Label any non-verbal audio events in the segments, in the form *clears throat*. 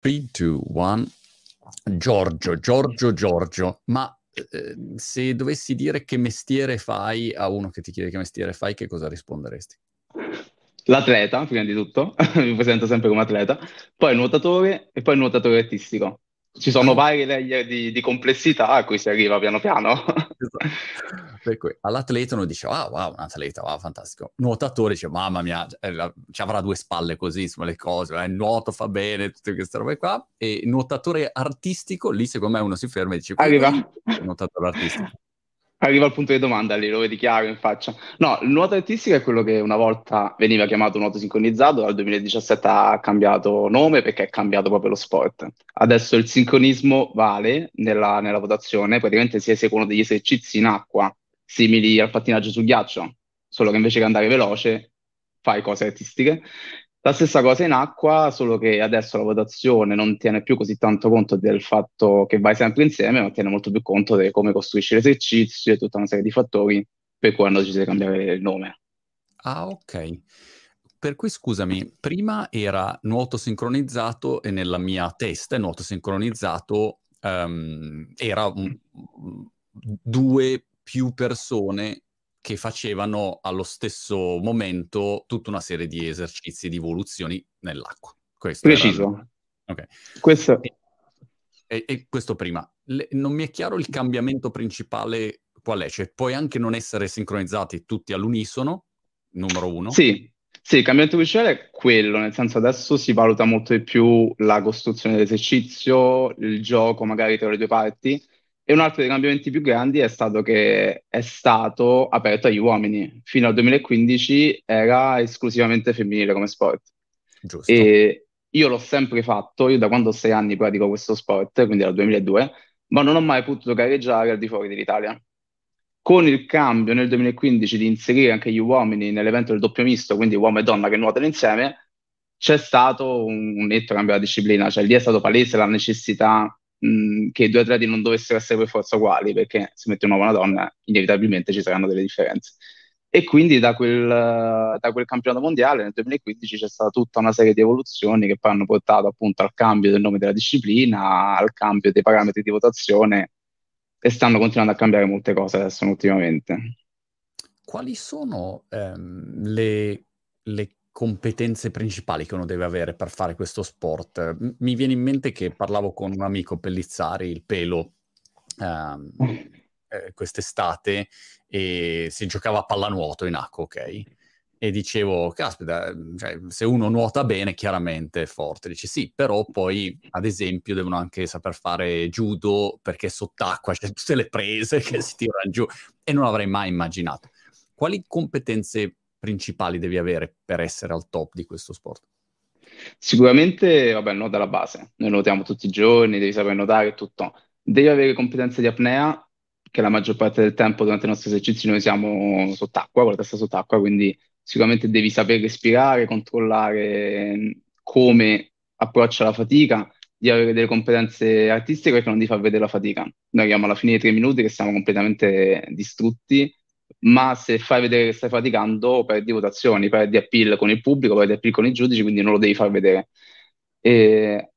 3, 2, 1. Giorgio, Giorgio, Giorgio. Ma eh, se dovessi dire che mestiere fai a uno che ti chiede che mestiere fai, che cosa risponderesti? L'atleta, prima di tutto, *laughs* mi presento sempre come atleta, poi il nuotatore e poi il nuotatore artistico. Ci sono vari layer di, di complessità a cui si arriva piano piano. Esatto. *laughs* Per cui all'atleta uno dice, ah, wow, un atleta, wow, fantastico. Nuotatore dice, mamma mia, eh, ci avrà due spalle così, insomma, le cose, eh, il nuoto fa bene, tutte queste robe qua. E nuotatore artistico, lì secondo me uno si ferma e dice, arriva. nuotatore artistico. Arriva al punto di domanda lì, lo vedi chiaro in faccia. No, il nuoto artistico è quello che una volta veniva chiamato nuoto sincronizzato, dal 2017 ha cambiato nome perché è cambiato proprio lo sport. Adesso il sincronismo vale nella, nella votazione, praticamente si eseguono degli esercizi in acqua simili al pattinaggio sul ghiaccio, solo che invece che andare veloce fai cose artistiche. La stessa cosa in acqua, solo che adesso la votazione non tiene più così tanto conto del fatto che vai sempre insieme, ma tiene molto più conto di come costruisci l'esercizio e tutta una serie di fattori per cui hanno deciso di cambiare il nome. Ah, ok. Per cui scusami, prima era nuoto sincronizzato e nella mia testa nuoto sincronizzato um, era un, due più persone che facevano allo stesso momento tutta una serie di esercizi di evoluzioni nell'acqua. Questo Preciso. Era... Okay. Questo... E, e, questo prima. Le, non mi è chiaro il cambiamento principale qual è? Cioè, puoi anche non essere sincronizzati tutti all'unisono, numero uno. Sì, sì, il cambiamento principale è quello, nel senso adesso si valuta molto di più la costruzione dell'esercizio, il gioco magari tra le due parti, e un altro dei cambiamenti più grandi è stato che è stato aperto agli uomini. Fino al 2015 era esclusivamente femminile come sport. Giusto. E io l'ho sempre fatto, io da quando ho sei anni pratico questo sport, quindi dal 2002, ma non ho mai potuto gareggiare al di fuori dell'Italia. Con il cambio nel 2015 di inserire anche gli uomini nell'evento del doppio misto, quindi uomo e donna che nuotano insieme, c'è stato un, un netto cambio della disciplina, cioè lì è stato palese la necessità mh, che due atleti non dovessero essere per forza uguali, perché se mette un uomo e una donna, inevitabilmente ci saranno delle differenze. E quindi da quel, da quel, campionato mondiale nel 2015 c'è stata tutta una serie di evoluzioni che poi hanno portato appunto al cambio del nome della disciplina, al cambio dei parametri di votazione e stanno continuando a cambiare molte cose adesso ultimamente. Quali sono ehm, le, le competenze principali che uno deve avere per fare questo sport? mi viene in mente che parlavo con un amico Pellizzari, il pelo, ehm, *laughs* eh, quest'estate, e si giocava a pallanuoto in acqua, ok? E dicevo, caspita, cioè, se uno nuota bene, chiaramente è forte. Dice sì, però poi, ad esempio, devono anche saper fare judo perché sott'acqua c'è tutte le prese *laughs* che si tirano giù e non avrei mai immaginato. Quali competenze principali devi avere per essere al top di questo sport? Sicuramente, vabbè, nuoto alla base. Noi nuotiamo tutti i giorni, devi sapere nuotare tutto. Devi avere competenze di apnea, che la maggior parte del tempo durante i nostri esercizi noi siamo sott'acqua, con la testa sott'acqua, quindi sicuramente devi sapere respirare, controllare come approccia la fatica, di avere delle competenze artistiche perché non di far vedere la fatica. Noi arriviamo alla fine dei tre minuti che siamo completamente distrutti ma se fai vedere che stai faticando perdi votazioni, perdi appeal con il pubblico, perdi appeal con i giudici, quindi non lo devi far vedere. E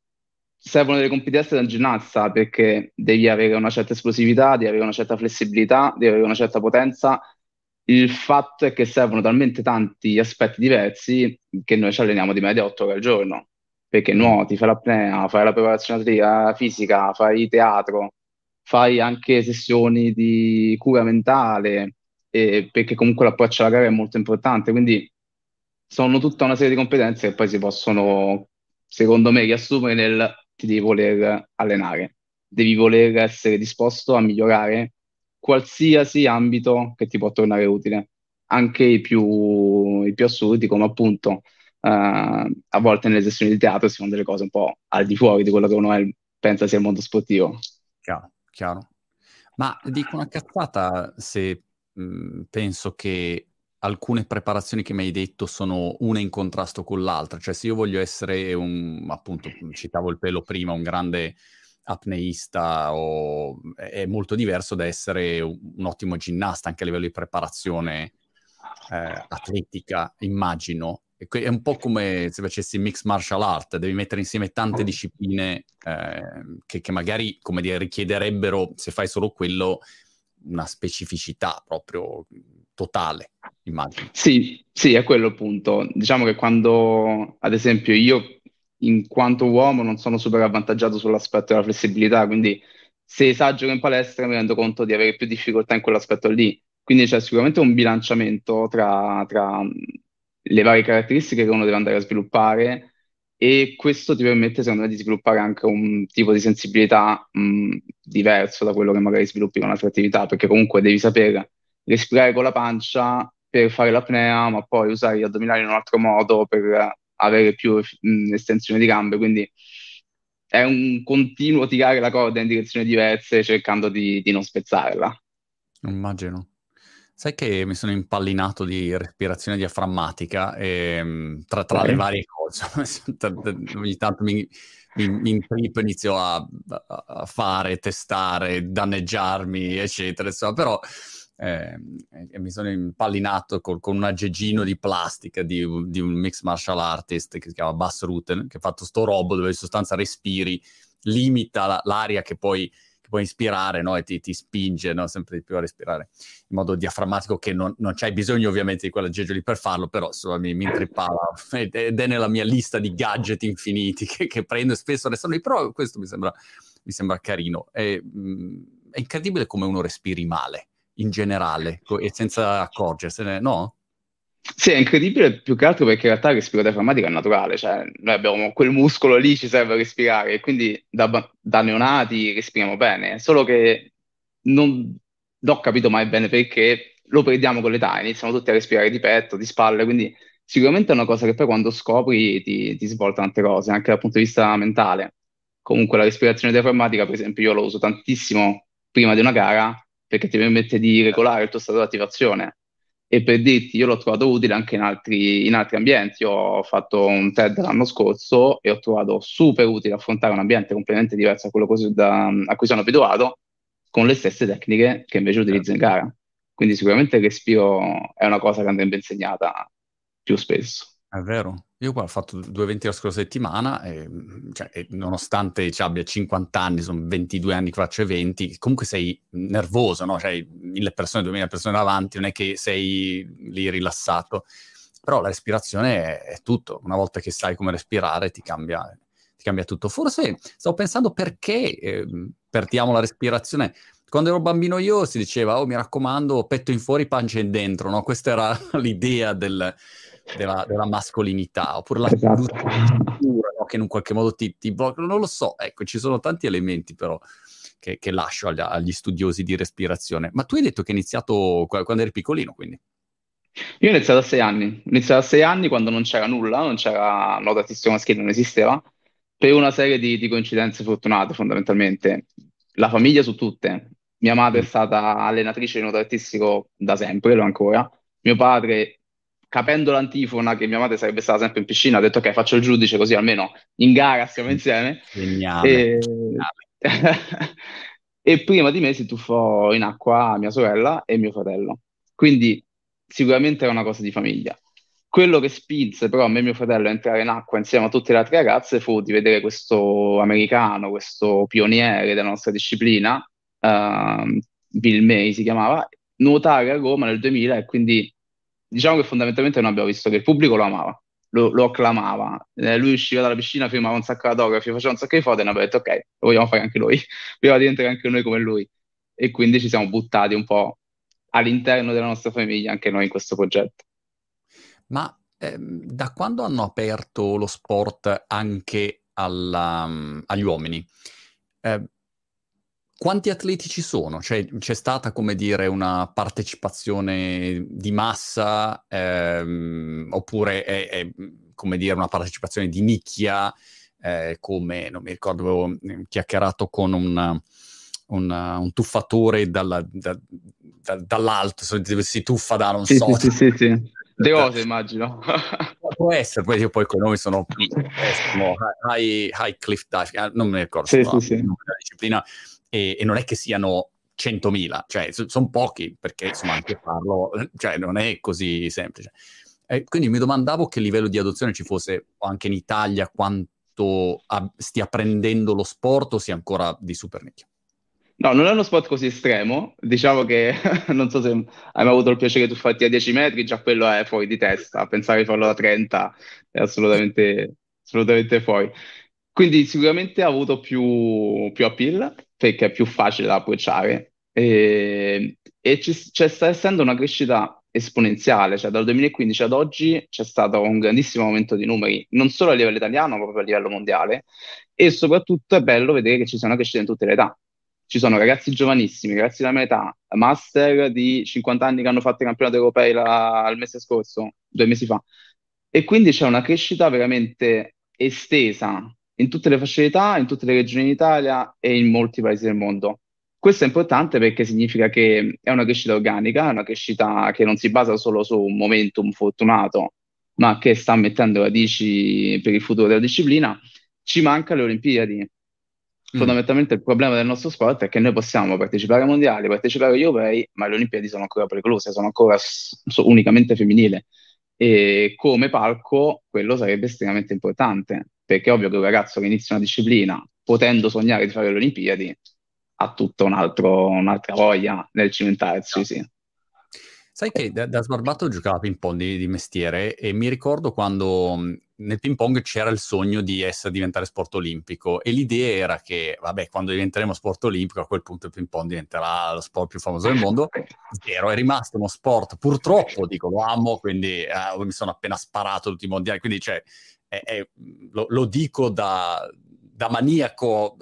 servono delle competenze da ginnasta perché devi avere una certa esplosività, devi avere una certa flessibilità, devi avere una certa potenza. Il fatto è che servono talmente tanti aspetti diversi che noi ci alleniamo di media 8 ore al giorno, perché nuoti, fai l'apnea, fai la preparazione fisica, fai teatro, fai anche sessioni di cura mentale, eh, perché comunque l'approccio alla gara è molto importante, quindi sono tutta una serie di competenze che poi si possono, secondo me, riassumere nel ti devi voler allenare, devi voler essere disposto a migliorare qualsiasi ambito che ti può tornare utile, anche i più, i più assurdi, come appunto uh, a volte nelle sessioni di teatro si fanno delle cose un po' al di fuori di quello che uno è, pensa sia il mondo sportivo. Chiaro, chiaro. Ma dico una cazzata se Mhmm, penso che alcune preparazioni che mi hai detto sono una in contrasto con l'altra. Cioè, se io voglio essere un, appunto, citavo il pelo prima, un grande apneista, o, è molto diverso da essere un, ottimo ginnasta anche a livello di preparazione eh, atletica, immagino. è un po' come se facessi mix martial art, devi mettere insieme tante discipline eh, che, che, magari, come dire, richiederebbero, se fai solo quello, una specificità proprio totale, immagino. Sì, sì, è quello il punto. Diciamo che quando, ad esempio, io in quanto uomo non sono super avvantaggiato sull'aspetto della flessibilità, quindi se esagero in palestra mi rendo conto di avere più difficoltà in quell'aspetto lì. Quindi c'è sicuramente un bilanciamento tra, tra le varie caratteristiche che uno deve andare a sviluppare e questo ti permette, secondo me, di sviluppare anche un tipo di sensibilità mh, diverso da quello che magari sviluppi con altre attività, perché comunque devi sapere respirare con la pancia per fare l'apnea, ma poi usare gli addominali in un altro modo per avere più mh, estensione di gambe, quindi è un continuo tirare la corda in direzioni diverse cercando di, di non spezzarla. Immagino. Sai che mi sono impallinato di respirazione diaframmatica e, ehm, tra, tra le varie cose, *laughs* ogni tanto mi, mi, mi intrippo, inizio a, a, fare, testare, danneggiarmi, eccetera, insomma, però eh, mi sono impallinato con, con, un aggeggino di plastica di, di, un mix martial artist che si chiama Bass Ruten, che ha fatto sto robo dove in sostanza respiri, limita la, l'aria che poi può ispirare no? e ti, ti spinge no? sempre di più a respirare in modo diaframmatico che non, non c'hai bisogno ovviamente di quell'aggeggio lì per farlo, però insomma mi, mi intrippava *laughs* ed è nella mia lista di gadget infiniti che, che prendo spesso restano lì, però questo mi sembra, mi sembra carino. È, mh, è incredibile come uno respiri male in generale e senza accorgersene, no? Sì, è incredibile più che altro perché in realtà il respiro diaframmatico è naturale, cioè noi abbiamo quel muscolo lì, ci serve a respirare e quindi da, da neonati respiriamo bene, solo che non ho capito mai bene perché lo perdiamo con l'età, iniziamo tutti a respirare di petto, di spalle, quindi sicuramente è una cosa che poi quando scopri ti, ti svolta tante cose, anche dal punto di vista mentale. Comunque la respirazione diaframmatica, per esempio, io lo uso tantissimo prima di una gara perché ti permette di regolare il tuo stato di attivazione e per dirti, io l'ho trovato utile anche in altri, in altri ambienti. Io ho fatto un TED l'anno scorso e ho trovato super utile affrontare un ambiente completamente diverso a quello da, a cui sono abituato, con le stesse tecniche che invece utilizzo in gara. Quindi sicuramente il respiro è una cosa che andrebbe insegnata più spesso. È vero. Io qua ho fatto due eventi la scorsa settimana e, cioè, e nonostante cioè, abbia 50 anni, sono 22 anni che faccio eventi, comunque sei nervoso, no? Cioè, mille persone, duemila persone davanti, non è che sei lì rilassato. Però la respirazione è, è tutto. Una volta che sai come respirare ti cambia, ti cambia tutto. Forse stavo pensando perché eh, perdiamo la respirazione quando ero bambino io si diceva, oh mi raccomando, petto in fuori, pancia in dentro, no? Questa era *laughs* l'idea del, della, della mascolinità, oppure la esatto. no? che in un qualche modo ti, ti blocca, non lo so, ecco, ci sono tanti elementi però che, che lascio agli, agli, studiosi di respirazione. Ma tu hai detto che hai iniziato quando eri piccolino, quindi? Io ho iniziato a sei anni, ho iniziato a sei anni quando non c'era nulla, non c'era artistico maschile, non esisteva, per una serie di, di coincidenze fortunate fondamentalmente. La famiglia su tutte, mia madre è stata allenatrice di nuoto artistico da sempre, lo è ancora. Mio padre capendo l'antifona che mia madre sarebbe stata sempre in piscina, ha detto ok, faccio il giudice così almeno in gara stiamo insieme. Geniale. E... *laughs* e prima di me si tuffò in acqua mia sorella e mio fratello. Quindi sicuramente era una cosa di famiglia. Quello che spinse però a me e mio fratello a entrare in acqua insieme a tutte le altre ragazze fu di vedere questo americano, questo pioniere della nostra disciplina, uh, Bill May si chiamava, nuotare a Roma nel 2000 e quindi diciamo che fondamentalmente noi abbiamo visto che il pubblico lo amava, lo, lo acclamava. Eh, lui usciva dalla piscina, firmava un sacco di autografi, faceva un sacco di foto e abbiamo detto ok, lo vogliamo fare anche noi, *laughs* di diventare anche noi come lui. E quindi ci siamo buttati un po' all'interno della nostra famiglia anche noi in questo progetto. Ma ehm, da quando hanno aperto lo sport anche alla, um, agli uomini? Eh, quanti atleti ci sono? Cioè, c'è stata, come dire, una partecipazione di massa ehm, oppure è, è, come dire, una partecipazione di nicchia, eh, come, non mi ricordo, avevo eh, chiacchierato con un, un, un tuffatore dalla, da, da, dall'alto, si tuffa da non sì, so. Sì, sì, sì. De Rose, immagino. *laughs* Può essere, poi, poi con noi sono, sono high, high cliff dive, non mi ricordo sì, sì, sì. la disciplina, e, e non è che siano 100.000, cioè sono pochi perché insomma anche farlo, cioè non è così semplice. Eh, quindi mi domandavo che livello di adozione ci fosse anche in Italia, quanto a, stia prendendo lo sport o sia ancora di super nicchia. No, non è uno sport così estremo. Diciamo che *laughs* non so se hai mai avuto il piacere di tuffarti a 10 metri, già quello è fuori di testa. Pensare di farlo da 30 è assolutamente, assolutamente fuori. Quindi sicuramente ha avuto più, più appeal perché è più facile da approcciare. E, e ci, c'è sta essendo una crescita esponenziale, cioè dal 2015 ad oggi c'è stato un grandissimo aumento di numeri, non solo a livello italiano, ma proprio a livello mondiale. E soprattutto è bello vedere che ci sia una crescita in tutte le età. Ci sono ragazzi giovanissimi, ragazzi della mia età, master di 50 anni che hanno fatto i campionati europei la, il mese scorso, due mesi fa, e quindi c'è una crescita veramente estesa in tutte le fasce d'età, in tutte le regioni d'Italia e in molti paesi del mondo. Questo è importante perché significa che è una crescita organica, è una crescita che non si basa solo su un momentum fortunato, ma che sta mettendo radici per il futuro della disciplina. Ci manca le Olimpiadi. Mm. Fondamentalmente il problema del nostro sport è che noi possiamo partecipare ai mondiali, partecipare agli europei, ma le Olimpiadi sono ancora pericolose, sono ancora so, unicamente femminili. E come palco quello sarebbe estremamente importante perché è ovvio che un ragazzo che inizia una disciplina potendo sognare di fare le Olimpiadi ha tutta un un'altra voglia nel cimentarsi, sì. Sai che da, da sbarbato giocavo a ping pong di, di, mestiere e mi ricordo quando nel ping pong c'era il sogno di essere, diventare sport olimpico e l'idea era che, vabbè, quando diventeremo sport olimpico a quel punto il ping pong diventerà lo sport più famoso del mondo. Zero, è rimasto uno sport, purtroppo, dico, lo amo, quindi eh, mi sono appena sparato tutti i mondiali, quindi cioè, è, è, lo, lo, dico da, da maniaco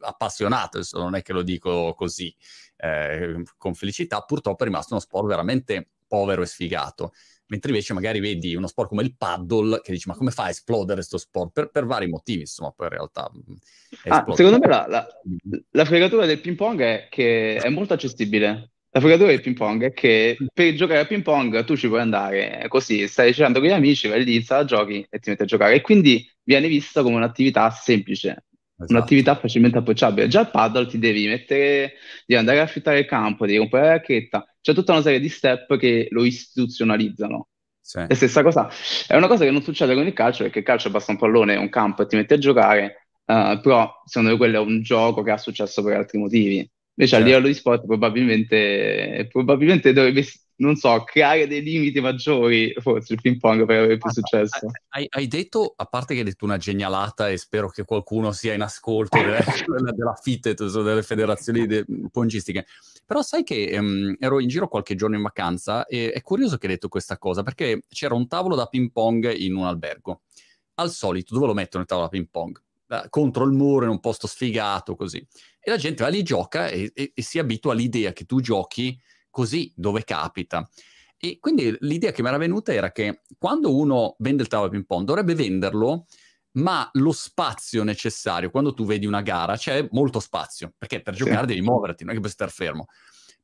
appassionato, adesso non è che lo dico così eh, con felicità, purtroppo è rimasto uno sport veramente povero e sfigato. Mentre invece magari vedi uno sport come il paddle che dici ma come fa a esplodere questo sport? Per, per, vari motivi, insomma, poi in realtà... Mm, ah, secondo me la, la, la fregatura del ping pong è che è molto accessibile. La fregatura del ping pong è che per giocare a ping pong tu ci puoi andare così, stai girando con gli amici, vai lì, la giochi e ti metti a giocare. E quindi viene vista come un'attività semplice, esatto. un'attività facilmente approcciabile. Già al paddle ti devi mettere, devi andare a affittare il campo, devi comprare la racchetta. C'è tutta una serie di step che lo istituzionalizzano. Sì. E stessa cosa, è una cosa che non succede con il calcio perché il calcio basta un pallone, un campo e ti metti a giocare, uh, però secondo me quello è un gioco che ha successo per altri motivi. Invece certo. a livello di sport probabilmente, probabilmente dovrebbe, non so, creare dei limiti maggiori, forse il ping pong per avere più successo. Hai, hai, detto, a parte che hai detto una genialata e spero che qualcuno sia in ascolto della, *laughs* della FITET, delle federazioni de, pongistiche, però sai che um, ero in giro qualche giorno in vacanza e è curioso che hai detto questa cosa, perché c'era un tavolo da ping pong in un albergo. Al solito, dove lo mettono il tavolo da ping pong? Contro il muro in un posto sfigato, così. E la gente va lì, gioca e, e, e si abitua all'idea che tu giochi così dove capita. E quindi l'idea che mi era venuta era che quando uno vende il tavolo ping pong dovrebbe venderlo, ma lo spazio necessario, quando tu vedi una gara, c'è molto spazio, perché per giocare sì. devi muoverti, non è che puoi stare fermo.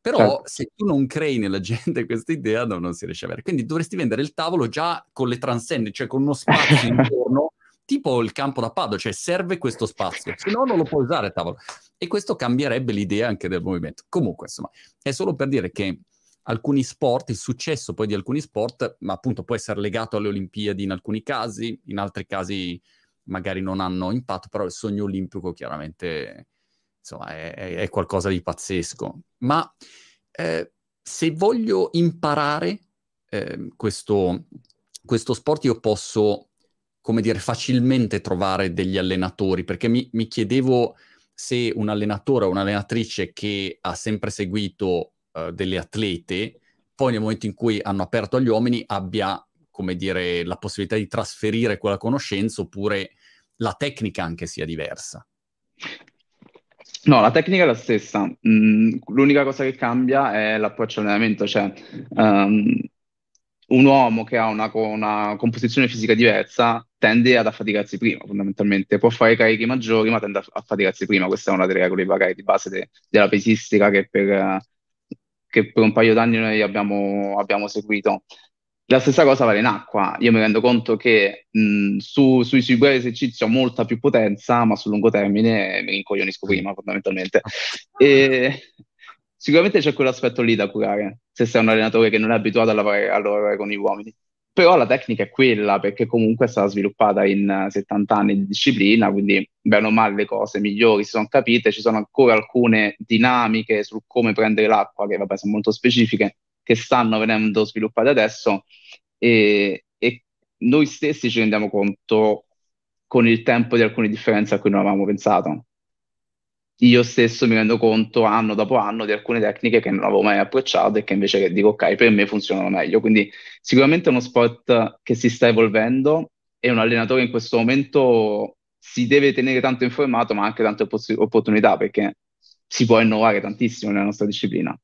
Però certo. se tu non crei nella gente *laughs* questa idea, no, non si riesce a avere. Quindi dovresti vendere il tavolo già con le transenne, cioè con uno spazio *laughs* intorno tipo il campo da paddle, cioè serve questo spazio, se no non lo puoi usare a tavolo. E questo cambierebbe l'idea anche del movimento. Comunque, insomma, è solo per dire che alcuni sport, il successo poi di alcuni sport, ma appunto può essere legato alle Olimpiadi in alcuni casi, in altri casi magari non hanno impatto, però il sogno olimpico chiaramente insomma, è, è qualcosa di pazzesco. Ma eh, se voglio imparare eh, questo, questo sport, io posso come dire, facilmente trovare degli allenatori, perché mi, mi chiedevo se un allenatore o un'allenatrice che ha sempre seguito uh, delle atlete, poi nel momento in cui hanno aperto agli uomini abbia, come dire, la possibilità di trasferire quella conoscenza oppure la tecnica anche sia diversa. No, la tecnica è la stessa. Mm, l'unica cosa che cambia è l'approccio all'allenamento, cioè um, un uomo che ha una, una, composizione fisica diversa tende ad affaticarsi prima, fondamentalmente. Può fare carichi maggiori, ma tende a affaticarsi prima. Questa è una delle regole magari di base de, della pesistica che per, che per, un paio d'anni noi abbiamo, abbiamo, seguito. La stessa cosa vale in acqua. Io mi rendo conto che mh, su, sui, sui esercizi ho molta più potenza, ma sul lungo termine mi rincoglionisco prima, fondamentalmente. E, sicuramente c'è quell'aspetto lì da curare, se sei un allenatore che non è abituato a lavorare, a lavorare con gli uomini. però la tecnica è quella, perché comunque è stata sviluppata in 70 anni di disciplina, quindi bene o male le cose migliori si sono capite, ci sono ancora alcune dinamiche su come prendere l'acqua, che vabbè sono molto specifiche, che stanno venendo sviluppate adesso e, e noi stessi ci rendiamo conto con il tempo di alcune differenze a cui non avevamo pensato io stesso mi rendo conto anno dopo anno di alcune tecniche che non avevo mai approcciato e che invece dico ok, per me funzionano meglio. Quindi sicuramente è uno sport che si sta evolvendo e un allenatore in questo momento si deve tenere tanto informato, ma anche tante opp- opportunità perché si può innovare tantissimo nella nostra disciplina.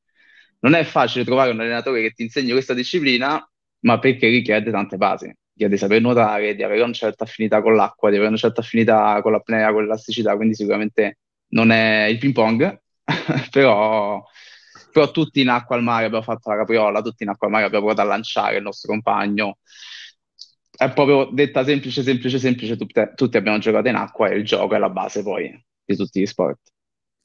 Non è facile trovare un allenatore che ti insegni questa disciplina, ma perché richiede tante basi. Richiede saper nuotare, di avere una certa affinità con l'acqua, di avere una certa affinità con l'apnea, con l'elasticità, quindi sicuramente non è il ping pong, *laughs* però, però, tutti in acqua al mare abbiamo fatto la capriola, tutti in acqua al mare abbiamo provato a lanciare il nostro compagno. È proprio detta semplice, semplice, semplice, tutte, tutti abbiamo giocato in acqua e il gioco è la base poi di tutti gli sport.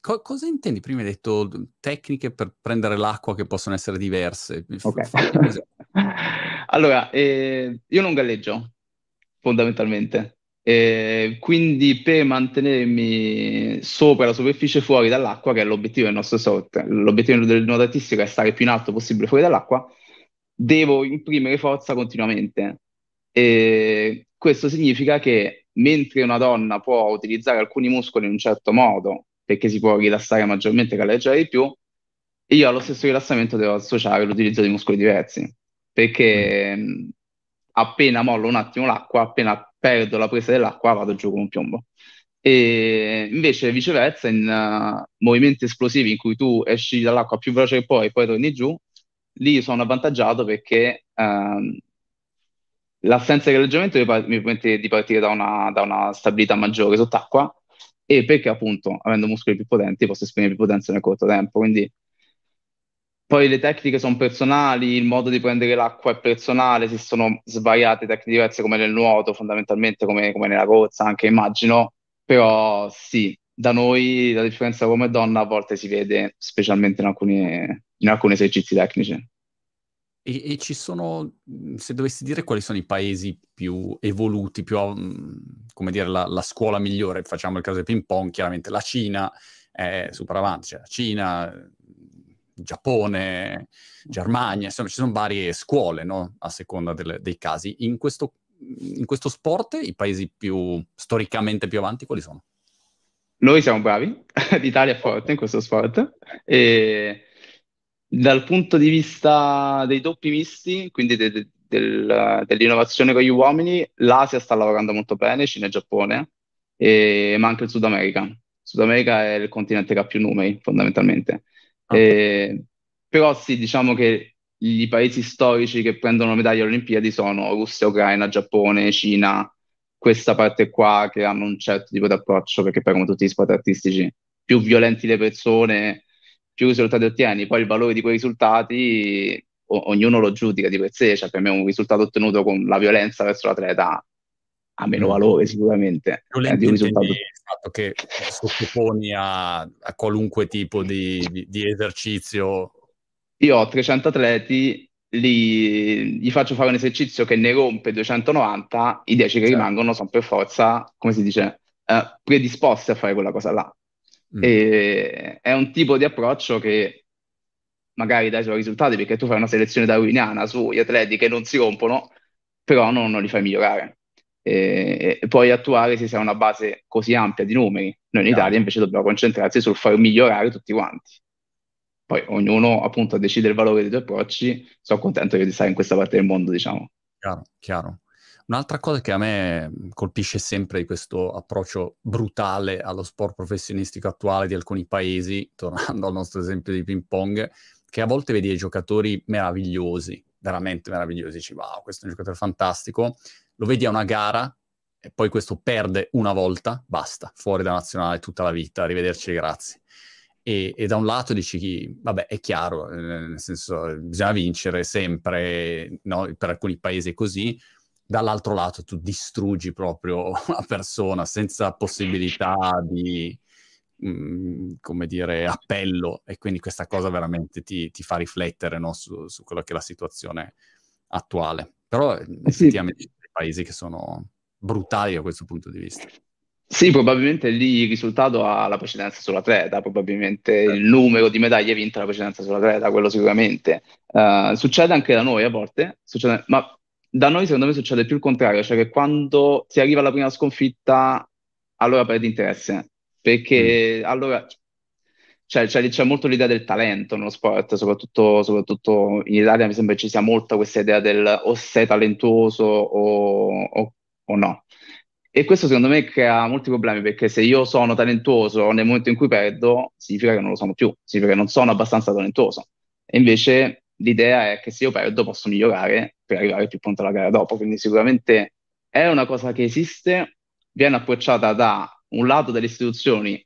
Co- cosa intendi? Prima hai detto tecniche per prendere l'acqua che possono essere diverse. Okay. *laughs* allora, eh, io non galleggio, fondamentalmente. Quindi per mantenermi sopra la superficie fuori dall'acqua, che è l'obiettivo del nostro sport, l'obiettivo del nuotattistico è stare più in alto possibile fuori dall'acqua, devo imprimere forza continuamente. E questo significa che mentre una donna può utilizzare alcuni muscoli in un certo modo, perché si può rilassare maggiormente e galleggiare di più, io allo stesso rilassamento devo associare l'utilizzo di muscoli diversi, perché appena mollo un attimo l'acqua, appena perdo la presa dell'acqua, vado giù come un piombo. E invece viceversa, in uh, movimenti esplosivi in cui tu esci dall'acqua più veloce che puoi e poi torni giù, lì sono avvantaggiato perché uh, l'assenza di galleggiamento mi, permette di partire da una, da una stabilità maggiore sott'acqua e perché appunto avendo muscoli più potenti posso esprimere più potenza nel corto tempo. Quindi poi le tecniche sono personali, il modo di prendere l'acqua è personale, esistono svariate tecniche diverse come nel nuoto, fondamentalmente come, come nella corsa, anche immagino, però sì, da noi la differenza uomo e donna a volte si vede, specialmente in alcuni, in alcuni esercizi tecnici. E, e, ci sono, se dovessi dire quali sono i paesi più evoluti, più, come dire, la, la scuola migliore, facciamo il caso del ping pong, chiaramente la Cina è super avanti, cioè la Cina, Giappone, Germania, insomma ci sono varie scuole no? a seconda delle, dei casi. In questo, in questo sport i paesi più storicamente più avanti quali sono? Noi siamo bravi, *laughs* l'Italia è forte in questo sport e dal punto di vista dei doppi misti, quindi de, de, del, dell'innovazione con gli uomini, l'Asia sta lavorando molto bene, Cina e Giappone, e, ma anche il Sud America. Il Sud America è il continente che ha più numeri, fondamentalmente. Ah. Eh, però sì, diciamo che i paesi storici che prendono medaglie alle Olimpiadi sono Russia, Ucraina, Giappone, Cina, questa parte qua che hanno un certo tipo di approccio, perché poi come tutti gli sport artistici, più violenti le persone, più risultati ottieni, poi il valore di quei risultati o- ognuno lo giudica di per sé, cioè per me un risultato ottenuto con la violenza verso l'atleta ha meno valore sicuramente eh, di un risultato. Il fatto che sottoponi a, a qualunque tipo di, di, di, esercizio. Io ho 300 atleti, li, gli faccio fare un esercizio che ne rompe 290, i 10 che certo. rimangono sono per forza, come si dice, eh, predisposti a fare quella cosa là. Mm. E è un tipo di approccio che magari dà i suoi risultati perché tu fai una selezione darwiniana sugli atleti che non si rompono, però non, non li fai migliorare e, e poi attuare se si ha una base così ampia di numeri. Noi in Italia invece dobbiamo concentrarsi sul far migliorare tutti quanti. Poi ognuno appunto decide il valore dei tuoi approcci, sono contento di stare in questa parte del mondo, diciamo. Chiaro, chiaro. Un'altra cosa che a me colpisce sempre di questo approccio brutale allo sport professionistico attuale di alcuni paesi, *laughs* tornando al nostro esempio di ping pong, che a volte vedi dei giocatori meravigliosi, veramente meravigliosi, dici wow, questo è un giocatore fantastico, lo vedi a una gara e poi questo perde una volta, basta, fuori da nazionale tutta la vita, arrivederci, grazie. E, e da un lato dici, vabbè, è chiaro, eh, nel senso, bisogna vincere sempre, no? per alcuni paesi è così, dall'altro lato tu distruggi proprio *laughs* una persona senza possibilità di, mh, mm, come dire, appello e quindi questa cosa veramente ti, ti fa riflettere no? su, su quella che è la situazione attuale. Però Eh sì, effettivamente paesi che sono brutali da questo punto di vista. sì, probabilmente lì il risultato ha la precedenza sull'atleta, probabilmente il Certo. numero di medaglie vinte ha la precedenza sull'atleta, quello sicuramente. Eh, succede anche da noi a volte, succede- ma da noi secondo me succede più il contrario, cioè che quando si arriva alla prima sconfitta, allora perdi interesse, Mm. perché allora cioè, c'è c'è molto l'idea del talento nello sport, soprattutto, soprattutto in Italia mi sembra ci sia molta questa idea del o sei talentuoso o, o- o no. E questo secondo me crea molti problemi perché se io sono talentuoso nel momento in cui perdo, significa che non lo sono più, significa che non sono abbastanza talentuoso. E invece l'idea è che se io perdo posso migliorare per arrivare più pronto alla gara dopo. Quindi sicuramente è una cosa che esiste, viene approcciata da un lato delle istituzioni,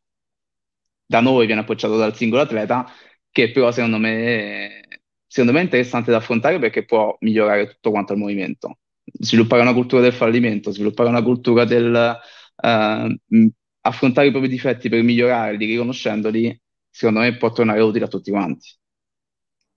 da noi viene approcciata dal singolo atleta, che però secondo me, secondo me è interessante da affrontare perché può migliorare tutto quanto il movimento. Sviluppare una cultura del fallimento, sviluppare una cultura del mh, affrontare i propri difetti per migliorarli, riconoscendoli, secondo me può tornare utile a tutti quanti.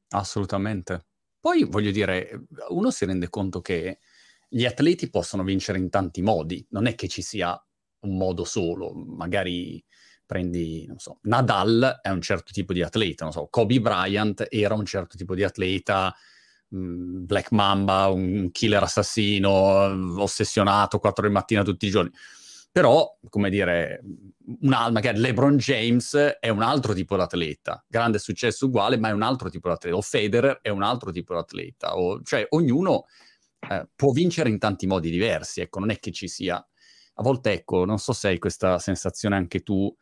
Assolutamente. Poi voglio dire, uno si rende conto che gli atleti possono vincere in tanti modi, non è che ci sia un modo solo, magari prendi, non so, Nadal è un certo tipo di atleta, non so, Kobe Bryant era un certo tipo di atleta, mh, Black Mamba, un killer assassino, ossessionato, 4 del mattina tutti i giorni. Però, come dire, una, magari LeBron James è un altro tipo di atleta, grande successo uguale, ma è un altro tipo di atleta, o Federer è un altro tipo di atleta, o, cioè ognuno eh, può vincere in tanti modi diversi, ecco, non è che ci sia... A volte, ecco, non so se hai questa sensazione anche tu,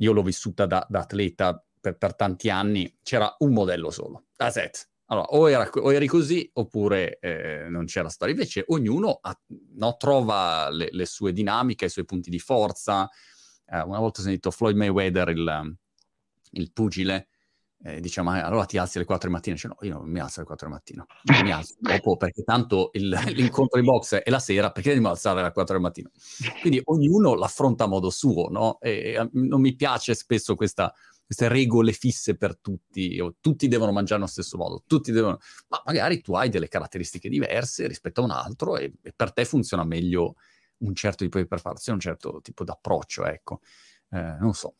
io l'ho vissuta da, da atleta per, per, tanti anni, c'era un modello solo, that's it. Allora, o, era, o eri così oppure eh, non c'era storia. Invece ognuno ha, no, trova le, le, sue dinamiche, i suoi punti di forza. Eh, una volta ho sentito Floyd Mayweather, il, il pugile, eh, dice ma allora ti alzi alle 4 di mattina? Dice no, io non mi alzo alle 4 di mattina, *laughs* non mi alzo dopo perché tanto il, l'incontro di box è la sera, perché devo alzare alle 4 di mattina? Quindi ognuno l'affronta a modo suo, no? E, e non mi piace spesso questa, queste regole fisse per tutti, o tutti devono mangiare allo stesso modo, tutti devono... Ma magari tu hai delle caratteristiche diverse rispetto a un altro e, e per te funziona meglio un certo tipo di preparazione, un certo tipo di approccio, ecco. Eh, non so.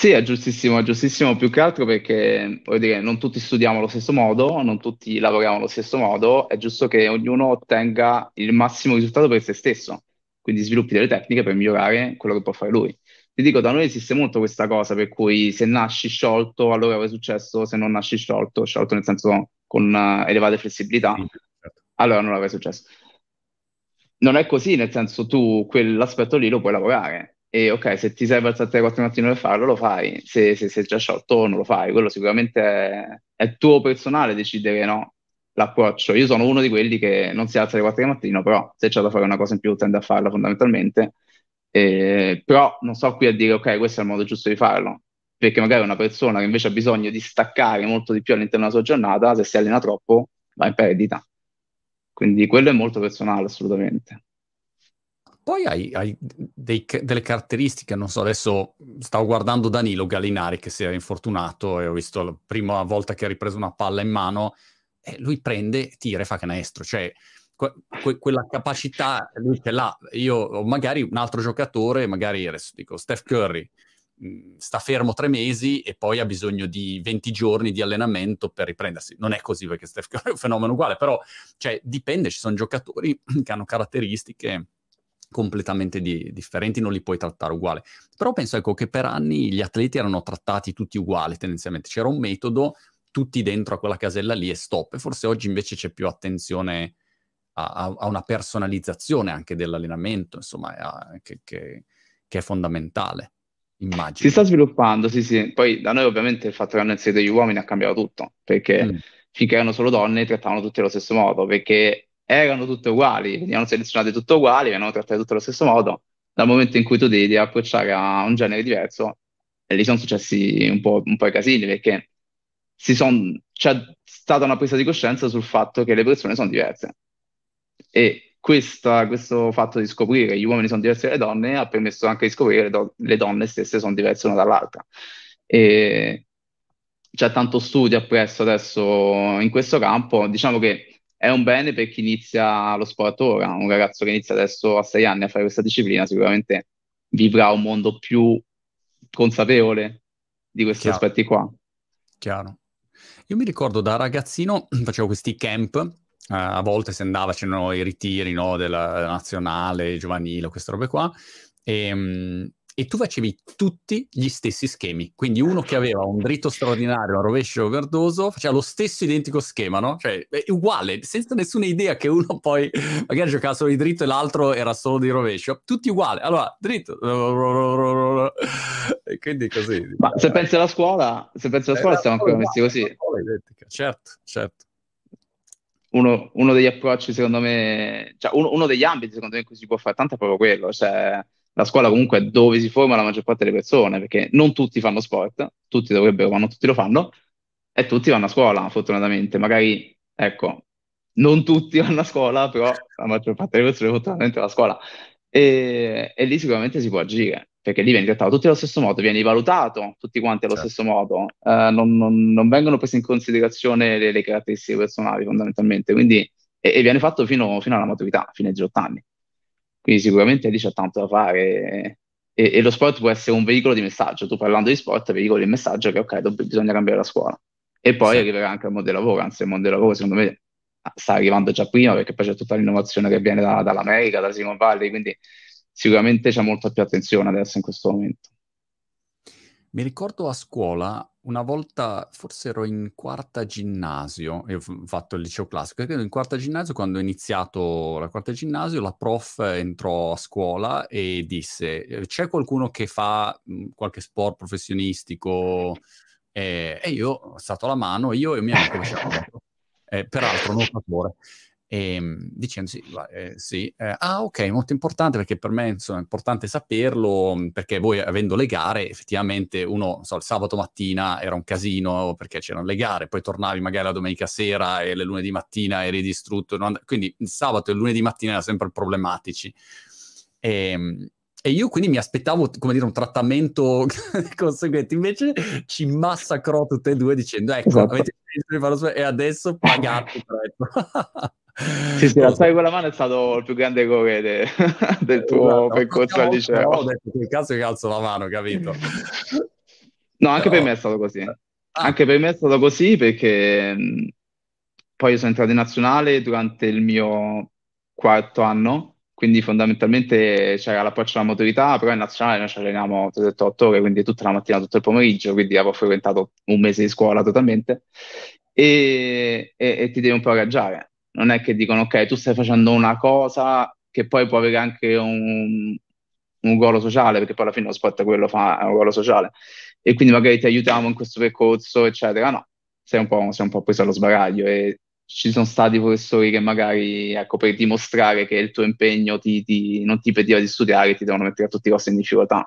Sì, è giustissimo, è giustissimo più che altro perché, voglio dire, non tutti studiamo allo stesso modo, non tutti lavoriamo allo stesso modo, è giusto che ognuno ottenga il massimo risultato per se stesso, quindi sviluppi delle tecniche per migliorare quello che può fare lui. Ti dico, da noi esiste molto questa cosa per cui se nasci sciolto, allora avrai successo, se non nasci sciolto, sciolto nel senso con uh, elevate flessibilità, Sì, certo. allora non avrai successo. Non è così, nel senso tu quell'aspetto lì lo puoi lavorare. E ok, se ti serve alzare alle 4 mattino per farlo, lo fai. Se, se sei già sciolto, non lo fai. Quello sicuramente è, è tuo personale decidere, no? L'approccio. Io sono uno di quelli che non si alza alle 4 del mattino, però se c'è da fare una cosa in più tende a farla fondamentalmente. Eh, però non sto qui a dire, ok, questo è il modo giusto di farlo. Perché magari una persona che invece ha bisogno di staccare molto di più all'interno della sua giornata, se si allena troppo, va in perdita. Quindi quello è molto personale, assolutamente. Poi hai, hai dei, delle caratteristiche, non so, adesso stavo guardando Danilo Gallinari che si è infortunato e ho visto la prima volta che ha ripreso una palla in mano e lui prende, tira e fa canestro, cioè que, que, quella capacità lui ce l'ha. Io magari un altro giocatore, magari adesso dico Steph Curry, mh, sta fermo tre mesi e poi ha bisogno di 20 giorni di allenamento per riprendersi. Non è così perché Steph Curry è un fenomeno uguale, però cioè, dipende, ci sono giocatori che hanno caratteristiche completamente di, differenti, non li puoi trattare uguali. Però penso ecco, che per anni gli atleti erano trattati tutti uguali tendenzialmente, c'era un metodo, tutti dentro a quella casella lì e stop. E forse oggi invece c'è più attenzione a, a, a una personalizzazione anche dell'allenamento, insomma, a, che, che, che è fondamentale. Immagino. Si sta sviluppando, sì, sì. Poi da noi ovviamente il fatto che hanno inserito gli uomini ha cambiato tutto, perché mm. finché erano solo donne trattavano tutti allo stesso modo, perché erano tutte uguali, venivano selezionate tutte uguali, venivano trattate tutte allo stesso modo. Dal momento in cui tu devi approcciare a un genere diverso, e lì sono successi un po', un po' i casini, perché son, c'è stata una presa di coscienza sul fatto che le persone sono diverse. E questa, questo fatto di scoprire che gli uomini sono diversi dalle donne ha permesso anche di scoprire che le, do- le donne stesse sono diverse una dall'altra. E c'è tanto studio appresso adesso in questo campo. Diciamo che è un bene per chi inizia lo sport ora. Un ragazzo che inizia adesso a sei anni a fare questa disciplina sicuramente vivrà un mondo più consapevole di questi Chiaro. aspetti qua. Chiaro. Io mi ricordo da ragazzino *clears throat* facevo questi camp, eh, a volte si andava, c'erano i ritiri no, della nazionale, giovanile, queste robe qua, e, mm, e tu facevi tutti gli stessi schemi. Quindi uno che aveva un dritto straordinario, un rovescio verdoso, faceva lo stesso identico schema, no? Cioè, uguale, senza nessuna idea che uno poi magari giocava solo di dritto e l'altro era solo di rovescio. Tutti uguali. Allora, dritto. E quindi così. Ma se pensi alla scuola, se pensi alla scuola, stiamo ancora messi così. Certo, certo. Uno, uno, degli approcci, secondo me, cioè uno, uno, degli ambiti, secondo me, in cui si può fare tanto è proprio quello. Cioè, la scuola comunque è dove si forma la maggior parte delle persone, perché non tutti fanno sport, tutti dovrebbero, ma non tutti lo fanno, e tutti vanno a scuola, fortunatamente. Magari, ecco, non tutti *laughs* vanno a scuola, però la maggior parte delle persone fortunatamente va a scuola. E, e lì sicuramente si può agire, perché lì vieni trattato tutti allo stesso modo, vieni valutato tutti quanti allo certo. stesso modo, eh, non, non, non, vengono prese in considerazione le, le caratteristiche personali fondamentalmente, quindi, e, e viene fatto fino, fino alla maturità, fino ai 18 anni. Quindi sicuramente lì c'è tanto da fare e, e, lo sport può essere un veicolo di messaggio. Tu parlando di sport, veicolo di messaggio che ok, dobb- bisogna cambiare la scuola. E poi sì. arriverà anche al mondo del lavoro, anzi il mondo del lavoro secondo me sta arrivando già prima perché poi c'è tutta l'innovazione che viene da, dall'America, da Silicon Valley, quindi sicuramente c'è molta più attenzione adesso in questo momento. Mi ricordo a scuola, una volta, forse ero in quarta ginnasio, e ho fatto il liceo classico, credo in quarta ginnasio, quando ho iniziato la quarta ginnasio, la prof entrò a scuola e disse, eh, c'è qualcuno che fa mh, qualche sport professionistico? E, e io ho alzato la mano, io e mio amico facevamo, eh, peraltro nuotatore. E, ehm, dicendo sì, eh, sì. Eh, ah ok, molto importante perché per me insomma, è importante saperlo perché voi avendo le gare effettivamente uno so, il sabato mattina era un casino perché c'erano le gare, poi tornavi magari la domenica sera e le lunedì mattina eri distrutto, and- quindi il sabato e il lunedì mattina erano sempre problematici. E, ehm, e io quindi mi aspettavo, come dire, un trattamento *laughs* conseguente. Invece ci massacrò tutte e due dicendo, ecco, esatto. avete deciso di farlo e adesso pagate *laughs* prezzo. *laughs* Sì, sì, alzare quella mano è stato il più grande errore de- *laughs* del tuo esatto, percorso al liceo. Ho detto che cazzo che alzo la mano, capito? No, anche Però... per me è stato così. Ah. Anche per me è stato così perché mh, poi sono entrato in nazionale durante il mio quarto anno, quindi fondamentalmente c'era l'approccio alla motorità, però in nazionale noi ci alleniamo 8 ore, quindi tutta la mattina, tutto il pomeriggio, quindi avevo frequentato un mese di scuola totalmente e, e, e ti devi un po' aggagiare non è che dicono ok, tu stai facendo una cosa che poi può avere anche un, un ruolo sociale, perché poi alla fine lo sport è quello, fa un ruolo sociale, e quindi magari ti aiutiamo in questo percorso, eccetera. No, sei un po', sei un po preso allo sbaraglio e ci sono stati professori che magari, ecco, per dimostrare che il tuo impegno ti, ti, non ti impediva di studiare, ti devono mettere a tutti i costi in difficoltà.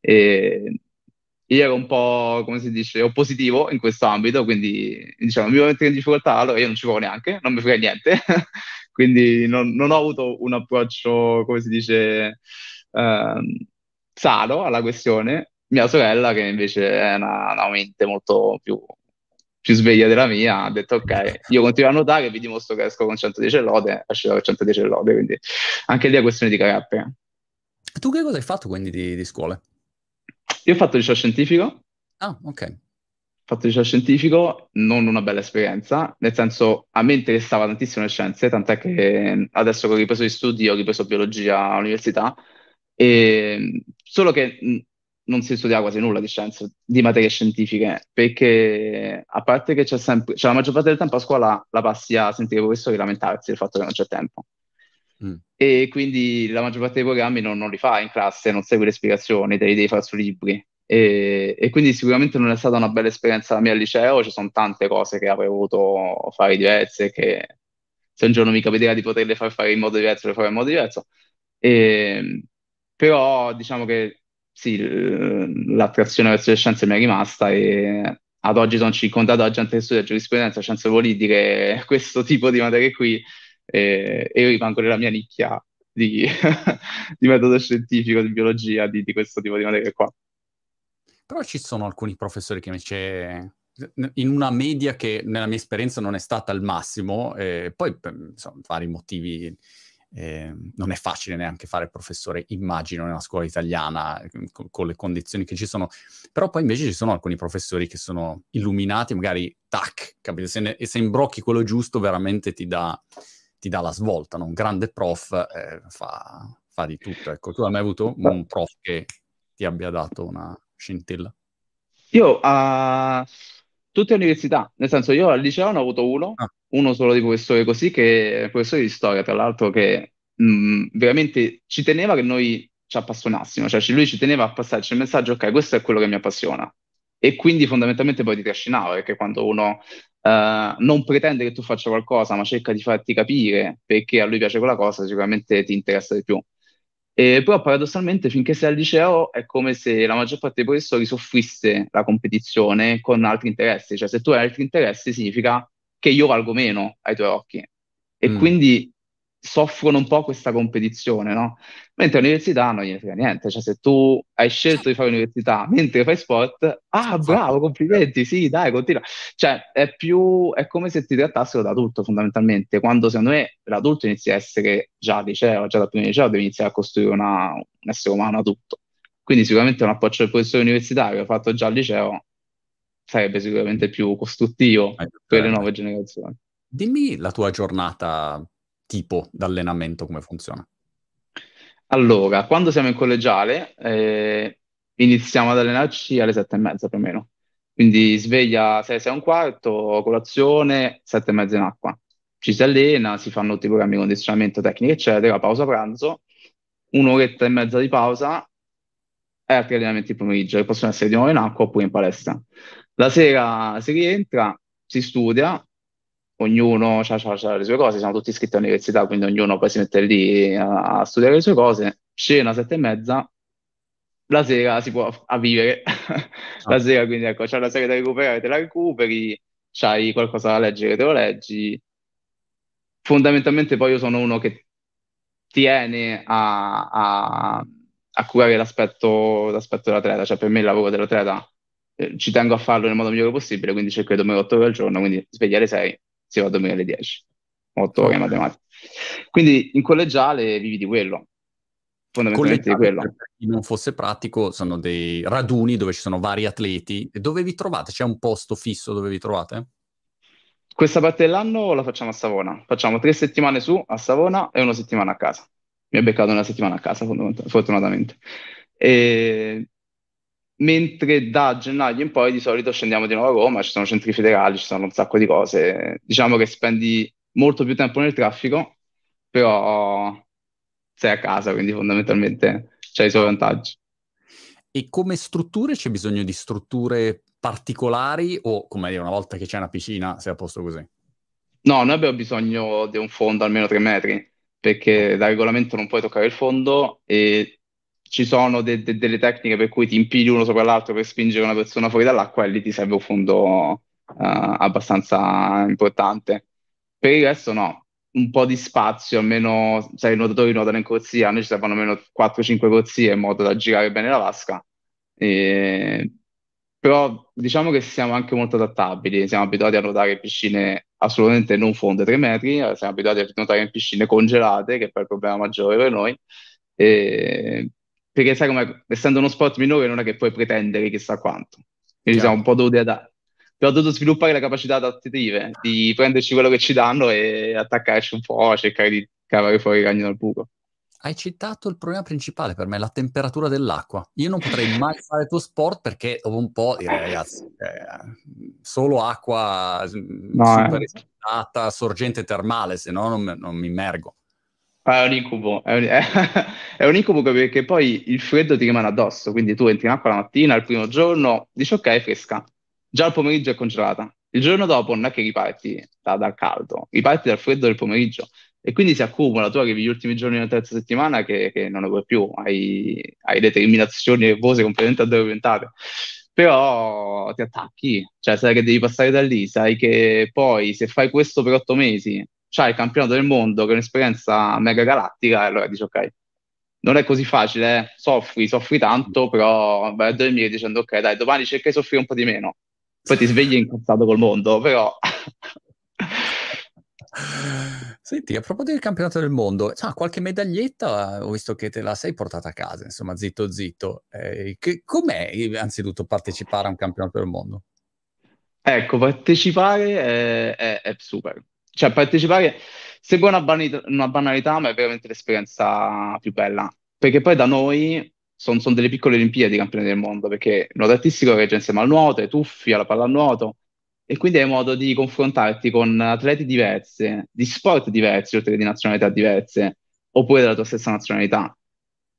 E io ero un po', come si dice, oppositivo in questo ambito, quindi diciamo, mi mettere in difficoltà, allora io non ci provo neanche, non mi frega niente, *laughs* quindi non, non, ho avuto un approccio, come si dice, ehm, sano alla questione. Mia sorella, che invece è una, una mente molto più, più sveglia della mia, ha detto ok, io continuo a nuotare, vi dimostro che esco con 110 lode, esco con 110 lode, quindi anche lì è questione di carattere. Tu che cosa hai fatto quindi di, di scuole? Io ho fatto liceo scientifico. Ah, ok. Ho fatto liceo scientifico, non una bella esperienza, nel senso a me interessava tantissimo le scienze, tant'è che adesso che ho ripreso gli studi ho ripreso biologia all'università, e... solo che non si studia quasi nulla di scienze, di materie scientifiche, perché a parte che c'è sempre, cioè la maggior parte del tempo a scuola la passi a sentire i professori lamentarsi del fatto che non c'è tempo. Mm. E quindi la maggior parte dei programmi non, non, li fai in classe, non segui le spiegazioni, te li devi fare su libri. E, e, quindi sicuramente non è stata una bella esperienza la mia al liceo, ci sono tante cose che avrei voluto fare diverse, che se un giorno mi capiterà di poterle far fare in modo diverso, le farò in modo diverso. E, però diciamo che sì, l'attrazione verso le scienze mi è rimasta e ad oggi sono circondato da gente che studia giurisprudenza, scienze politiche, *laughs* questo tipo di materie qui, e, e io rimango nella mia nicchia di, *laughs* di metodo scientifico, di biologia, di, di, questo tipo di materie qua. Però ci sono alcuni professori che invece in una media che nella mia esperienza non è stata il massimo, eh, poi insomma, vari motivi eh, non è facile neanche fare professore, immagino, nella scuola italiana, con, con, le condizioni che ci sono, però poi invece ci sono alcuni professori che sono illuminati, magari tac, capito? Se, ne, se imbrocchi quello giusto veramente ti dà, ti dà la svolta, no? un grande prof eh, fa, fa, di tutto. Ecco, tu hai mai avuto un prof che ti abbia dato una scintilla? Io a uh, tutte le università, nel senso io al liceo ne ho avuto uno, ah uno solo di professore così, che è professore di storia, tra l'altro, che mh, veramente ci teneva che noi ci appassionassimo, cioè lui ci teneva a passarci il messaggio, ok, questo è quello che mi appassiona. E quindi fondamentalmente poi ti trascinava, perché quando uno uh, non pretende che tu faccia qualcosa, ma cerca di farti capire perché a lui piace quella cosa, sicuramente ti interessa di più. E però paradossalmente finché sei al liceo è come se la maggior parte dei professori soffrisse la competizione con altri interessi, cioè se tu hai altri interessi significa che io valgo meno ai tuoi occhi. E mm. quindi soffrono un po' questa competizione, no? Mentre all'università non gliene frega niente, cioè se tu hai scelto di fare università mentre fai sport, ah bravo, complimenti, sì, dai, continua. Cioè è più, è come se ti trattassero da adulto fondamentalmente, quando secondo me l'adulto inizia a essere già al liceo, già da primo liceo deve iniziare a costruire una, un essere umano adulto. Quindi sicuramente un approccio del professore universitario fatto già al liceo sarebbe sicuramente più costruttivo eh, per le nuove generazioni. Dimmi la tua giornata tipo d'allenamento, come funziona? Allora, quando siamo in collegiale eh, iniziamo ad allenarci alle sette e mezza più o meno. Quindi sveglia 6, 6 e un quarto, colazione, sette e mezza in acqua. Ci si allena, si fanno tutti i programmi di condizionamento tecnico, eccetera, pausa pranzo, un'oretta e mezza di pausa e altri allenamenti pomeriggio, che possono essere di nuovo in acqua oppure in palestra. La sera si rientra, si studia, ognuno ha le sue cose, siamo tutti iscritti all'università, quindi ognuno poi si mette lì a, a studiare le sue cose, scena sette e mezza, la sera si può a vivere, *laughs* la ah. sera quindi ecco, c'è la serie da recuperare, te la recuperi, c'hai qualcosa da leggere, te lo leggi. Fondamentalmente poi io sono uno che tiene a, a, a curare l'aspetto, l'aspetto dell'atleta, cioè per me il lavoro dell'atleta eh, ci tengo a farlo nel modo migliore possibile, quindi cerco di dormire 8 ore al giorno, quindi sveglia alle 6, si va a dormire alle 10, 8 ore in matematica. Quindi in collegiale vivi di quello, fondamentalmente di quello. Per chi non fosse pratico, sono dei raduni dove ci sono vari atleti. E dove vi trovate? C'è un posto fisso dove vi trovate? Questa parte dell'anno la facciamo a Savona. Facciamo tre settimane su a Savona e una settimana a casa. Mi ha beccato una settimana a casa, fortunatamente. E mentre da gennaio in poi di solito scendiamo di nuovo a Roma, ci sono centri federali, ci sono un sacco di cose. Diciamo che spendi molto più tempo nel traffico, però sei a casa, quindi fondamentalmente c'hai i suoi vantaggi. E come strutture c'è bisogno di strutture particolari o, come dire, una volta che c'è una piscina sei a posto così? No, noi abbiamo bisogno di un fondo almeno tre metri, perché da regolamento non puoi toccare il fondo e ci sono de- de- delle tecniche per cui ti impili uno sopra l'altro per spingere una persona fuori dall'acqua e lì ti serve un fondo uh, abbastanza importante. Per il resto no, un po' di spazio, almeno se i nuotatori nuotano in corsia, a noi ci servono almeno 4-5 corsie in modo da girare bene la vasca. E... Però diciamo che siamo anche molto adattabili, siamo abituati a nuotare in piscine assolutamente non fonde 3 metri, siamo abituati a nuotare in piscine congelate, che è poi il problema maggiore per noi. E perché sai come essendo uno sport minore non è che puoi pretendere chissà quanto. Quindi siamo un po' dovuti ad... Abbiamo dovuto sviluppare le capacità adattative di prenderci quello che ci danno e attaccarci un po', cercare di cavare fuori il ragno dal buco. Hai citato il problema principale per me, la temperatura dell'acqua. Io non potrei mai fare tuo sport perché dopo un po' direi, ragazzi, eh, solo acqua no, super eh. sorgente termale, se no non, non mi immergo. È un incubo, è un, *laughs* è un, incubo perché poi il freddo ti rimane addosso, quindi tu entri in acqua la mattina, il primo giorno, dici ok, è fresca, già il pomeriggio è congelata, il giorno dopo non è che riparti da, dal caldo, riparti dal freddo del pomeriggio. E quindi si accumula, tu arrivi gli ultimi giorni della terza settimana che, che non ne puoi più, hai, hai le terminazioni nervose completamente addormentate però ti attacchi, cioè sai che devi passare da lì, sai che poi se fai questo per otto mesi c'hai il campionato del mondo che è un'esperienza mega galattica e allora dici ok, non è così facile, eh? soffri, soffri tanto, però vai a dormire dicendo ok dai, domani cerca di soffrire un po' di meno. Poi ti svegli incazzato col mondo, però... *laughs* Senti, a proposito del campionato del mondo, ah, qualche medaglietta ho visto che te la sei portata a casa, insomma, zitto zitto. Eh, che, com'è anzitutto partecipare a un campionato del mondo? Ecco, partecipare è, è, è super. Cioè, partecipare sembra una banalità, una banalità, ma è veramente l'esperienza più bella. Perché poi da noi sono son delle piccole Olimpiadi campioni del mondo, perché nuoto artistico regge insieme al nuoto, ai tuffi, alla pallanuoto, e quindi hai modo di confrontarti con atleti diversi, di sport diversi, oltre che di nazionalità diverse, oppure della tua stessa nazionalità.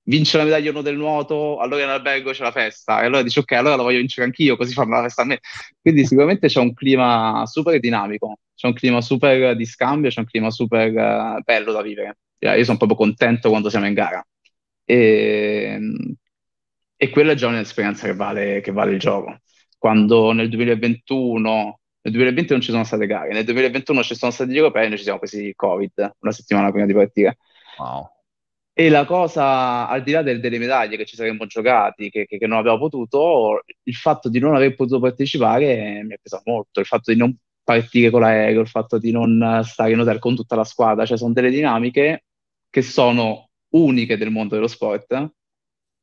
Vince la medaglia uno del nuoto, allora in albergo c'è la festa, e allora dici ok, allora la voglio vincere anch'io, così fanno la festa a me. Quindi sicuramente c'è un clima super dinamico, c'è un clima super di scambio, c'è un clima super uh, bello da vivere. Io sono proprio contento quando siamo in gara. E, e quella è già un'esperienza che vale, che vale il gioco. Quando nel 2021 nel 2020 non ci sono state gare, nel 2021 ci sono stati gli europei e noi ci siamo presi Covid una settimana prima di partire. Wow. E la cosa, al di là del, delle medaglie che ci saremmo giocati, che, che, che, non abbiamo potuto, il fatto di non aver potuto partecipare mi è pesato molto, il fatto di non partire con l'aereo, il fatto di non stare in hotel con tutta la squadra, cioè sono delle dinamiche che sono uniche del mondo dello sport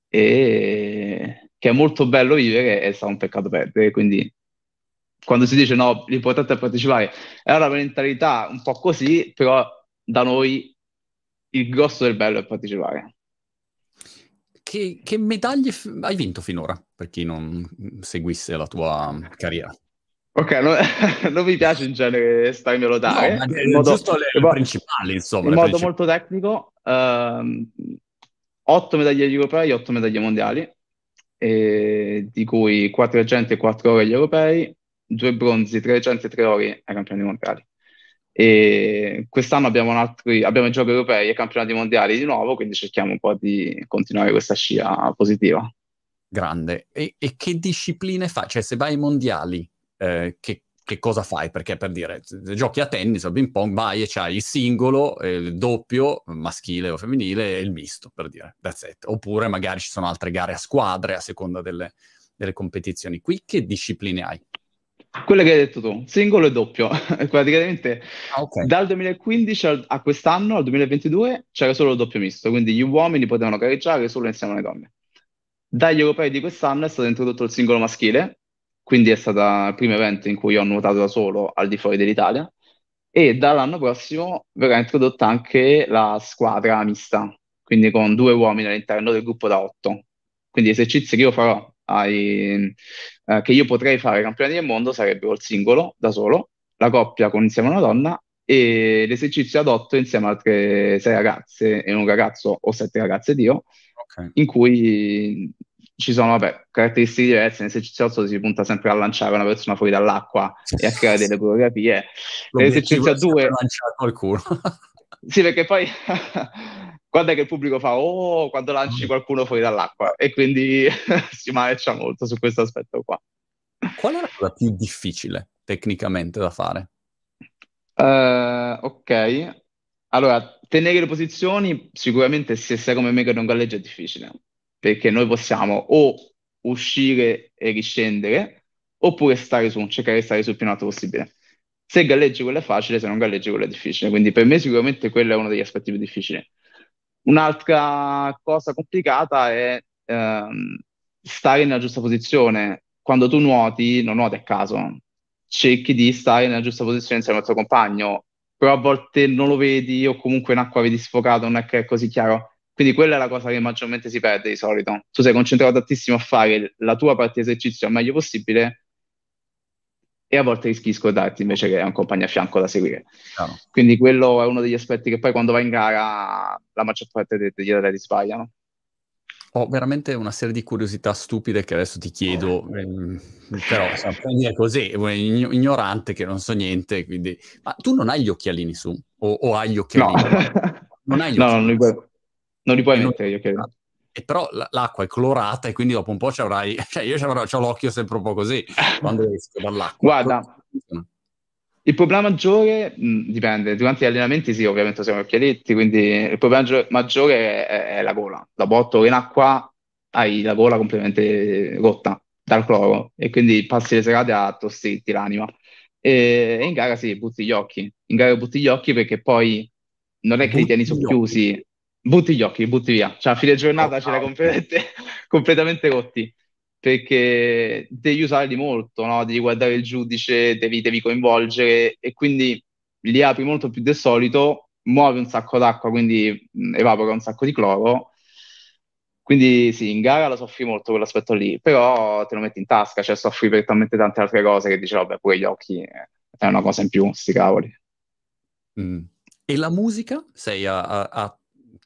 e che è molto bello vivere e stato un peccato perdere, quindi quando si dice no, l'importante è partecipare, è una mentalità un po' così, però da noi il grosso del bello è partecipare. Che, che medaglie f- hai vinto finora, per chi non seguisse la tua carriera? Ok, no, *laughs* non mi piace in genere starmi a lodare. No, in modo, giusto le, le principali, insomma. In modo principali. molto tecnico, uh, 8 medaglie europei, 8 medaglie mondiali, di cui 4 argenti e 4 ore agli europei, due bronzi, tre argenti e tre ori ai campionati mondiali. E quest'anno abbiamo, abbiamo i giochi europei e campionati mondiali di nuovo, quindi cerchiamo un po' di continuare questa scia positiva. Grande. E, e che discipline fai? Cioè, se vai ai mondiali, eh, che, che, cosa fai? Perché per dire, giochi a tennis o ping pong, vai e c'hai il singolo, il doppio, maschile o femminile, e il misto, per dire, that's it. Oppure magari ci sono altre gare a squadre a seconda delle, delle competizioni. Qui che discipline hai? Quelle che hai detto tu, singolo e doppio. *laughs* Praticamente ah, okay. dal 2015 al, a quest'anno, al 2022, c'era solo il doppio misto, quindi gli uomini potevano gareggiare solo insieme alle donne. Dagli europei di quest'anno è stato introdotto il singolo maschile, quindi è stato il primo evento in cui ho nuotato da solo al di fuori dell'Italia, e dall'anno prossimo verrà introdotta anche la squadra mista, quindi con due uomini all'interno del gruppo da otto. Quindi esercizi che io farò ai, eh, che io potrei fare campioni del mondo sarebbero il singolo da solo, la coppia con insieme a una donna e l'esercizio ad otto insieme a altre sei ragazze e un ragazzo o sette ragazze Dio, okay. in cui ci sono vabbè, caratteristiche diverse. Nell'esercizio 8 si punta sempre a lanciare una persona fuori dall'acqua e a creare delle coreografie. Nell'esercizio 2 lanciare qualcuno. sì, perché poi *laughs* quando è che il pubblico fa oh quando lanci qualcuno fuori dall'acqua e quindi *laughs* si mareccia molto su questo aspetto qua. Qual è la cosa più difficile tecnicamente da fare? Uh, ok, allora tenere le posizioni sicuramente se sei come me che non galleggia è difficile perché noi possiamo o uscire e riscendere oppure stare su, cercare di stare sul più in alto possibile. Se galleggi quello è facile, se non galleggi quello è difficile. Quindi per me sicuramente quello è uno degli aspetti più difficili. Un'altra cosa complicata è ehm, stare nella giusta posizione. Quando tu nuoti, non nuoti a caso, cerchi di stare nella giusta posizione insieme al tuo compagno, però a volte non lo vedi o comunque in acqua vedi sfocato, non è che è così chiaro. Quindi quella è la cosa che maggiormente si perde di solito. Tu sei concentrato tantissimo a fare la tua parte di esercizio al meglio possibile e a volte rischi di scordarti invece che hai un compagno a fianco da seguire. Claro. Quindi quello è uno degli aspetti che poi quando vai in gara la maggior parte degli atleti sbagliano. Ho veramente una serie di curiosità stupide che adesso ti chiedo, ehm, però dire così, ignorante che non so niente, quindi... Ma tu non hai gli occhialini su? O, o hai gli occhialini? No, non hai gli *laughs* occhialini no, non li puoi, non li puoi mettere gli occhialini e però l'acqua è colorata e quindi dopo un po' ci avrai, *laughs* cioè io ho l'occhio sempre un po' così *laughs* quando esco dall'acqua. Guarda, il problema maggiore mh, dipende, durante gli allenamenti sì, ovviamente siamo occhialetti, quindi il problema maggiore è, è, la gola. Dopo otto ore in acqua hai la gola completamente rotta, dal cloro e quindi passi le serate a tostirti l'anima. E, e in gara sì, butti gli occhi. In gara butti gli occhi perché poi non è che li tieni socchiusi, butti gli occhi, butti via. Cioè a fine giornata oh, ce l'hai *laughs* completamente, completamente rotti perché devi usarli molto, no? Devi guardare il giudice, devi, devi coinvolgere e quindi li apri molto più del solito, muovi un sacco d'acqua, quindi evapora un sacco di cloro. Quindi sì, in gara lo soffri molto quell'aspetto lì, però te lo metti in tasca, cioè soffri per talmente tante altre cose che dici, vabbè, pure gli occhi è una cosa in più, sti cavoli. Mm. E la musica? Sei a, a, a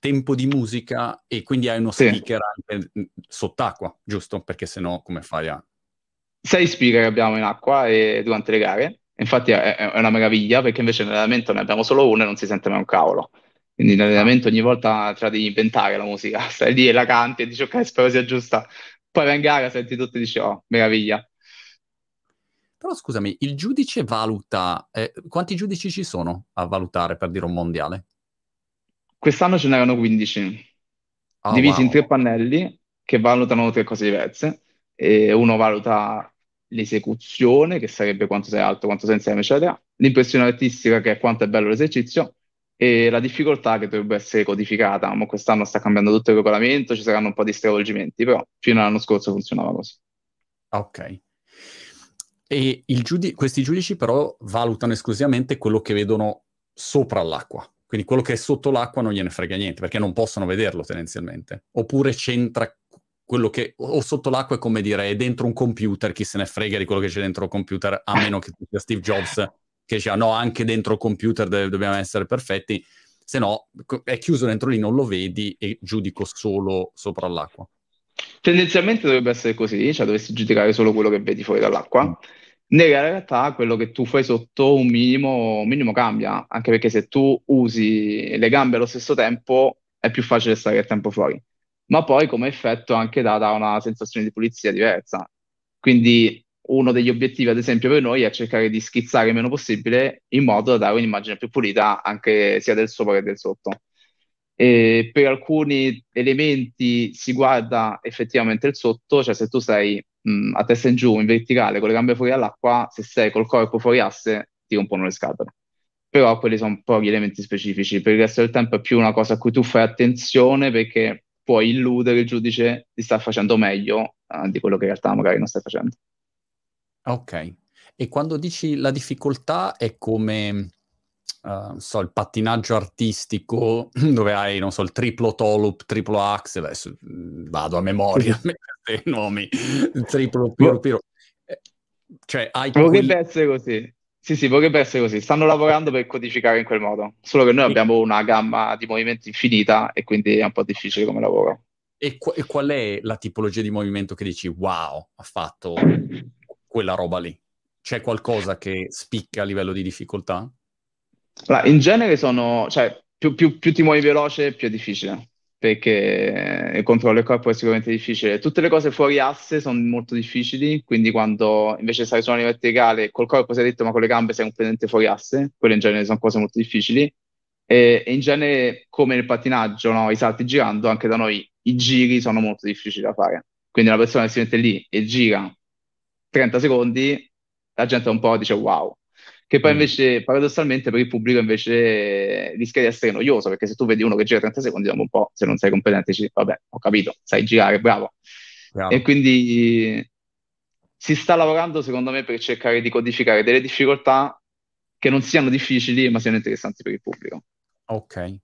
tempo di musica e quindi hai uno speaker sì. anche mm, sott'acqua, giusto? Perché sennò come fai a... Sei speaker abbiamo in acqua e durante le gare, infatti è, è una meraviglia perché invece nell'allenamento ne abbiamo solo uno e non si sente mai un cavolo. Quindi nell'allenamento ogni volta te la devi inventare la musica, *laughs* stai lì e la canti e dici ok spero sia giusta, poi vai in gara, senti tutto e dici oh meraviglia. Però scusami, il giudice valuta, eh, quanti giudici ci sono a valutare per dire un mondiale? Quest'anno ce n'erano 15, oh, divisi wow. in tre pannelli che valutano tre cose diverse. E uno valuta l'esecuzione, che sarebbe quanto sei alto, quanto sei insieme, eccetera, l'impressione artistica, che è quanto è bello l'esercizio, e la difficoltà che dovrebbe essere codificata. Ma quest'anno sta cambiando tutto il regolamento, ci saranno un po' di stravolgimenti, però fino all'anno scorso funzionava così. Ok. E giudi- questi giudici però valutano esclusivamente quello che vedono sopra l'acqua. Quindi quello che è sotto l'acqua non gliene frega niente, perché non possono vederlo tendenzialmente. Oppure c'entra quello che... O sotto l'acqua è come dire, è dentro un computer, chi se ne frega di quello che c'è dentro il computer, a meno che sia Steve Jobs che dice, no, anche dentro il computer de- dobbiamo essere perfetti, se no è chiuso dentro lì, non lo vedi e giudico solo sopra l'acqua. Tendenzialmente dovrebbe essere così, cioè dovresti giudicare solo quello che vedi fuori dall'acqua. Mm. Nella realtà quello che tu fai sotto un minimo, un minimo cambia, anche perché se tu usi le gambe allo stesso tempo è più facile stare il tempo fuori. Ma poi come effetto anche dà una sensazione di pulizia diversa. Quindi uno degli obiettivi, ad esempio, per noi è cercare di schizzare il meno possibile in modo da dare un'immagine più pulita anche sia del sopra che del sotto. E per alcuni elementi si guarda effettivamente il sotto, cioè se tu sei mh, a testa in giù, in verticale, con le gambe fuori dall'acqua, se sei col corpo fuori asse, ti rompono le scatole. Però quelli sono un po' gli elementi specifici. Per il resto del tempo è più una cosa a cui tu fai attenzione perché puoi illudere il giudice di star facendo meglio uh, di quello che in realtà magari non stai facendo. Ok. E quando dici la difficoltà è come uh, so, il pattinaggio artistico *clears throat* dove hai, non so, il triplo tolup, triplo axel, adesso mm, vado a memoria, *laughs* i nomi, il triplo piro piro. Eh, cioè, hai quelli... essere così. Sì, sì, vorrebbe essere così. Stanno lavorando per codificare in quel modo. Solo che noi abbiamo una gamma di movimenti infinita e quindi è un po' difficile come lavoro. E, qu- e qual è la tipologia di movimento che dici wow, ha fatto *laughs* quella roba lì? C'è qualcosa che spicca a livello di difficoltà? Allora, in genere sono, cioè, più, più, più ti muovi veloce, più è difficile, perché il controllo del corpo è sicuramente difficile. Tutte le cose fuori asse sono molto difficili, quindi quando invece stai su una linea verticale, col corpo sei detto, ma con le gambe sei completamente fuori asse, quelle in genere sono cose molto difficili. E, e in genere, come nel pattinaggio, no, i salti girando, anche da noi i giri sono molto difficili da fare. Quindi una persona che si mette lì e gira 30 secondi, la gente un po' dice wow che poi mm. invece paradossalmente per il pubblico invece rischia di essere noioso, perché se tu vedi uno che gira 30 secondi, dopo un po', se non sei competente, dici, vabbè, ho capito, sai girare, bravo. bravo. E quindi si sta lavorando, secondo me, per cercare di codificare delle difficoltà che non siano difficili, ma siano interessanti per il pubblico. Ok.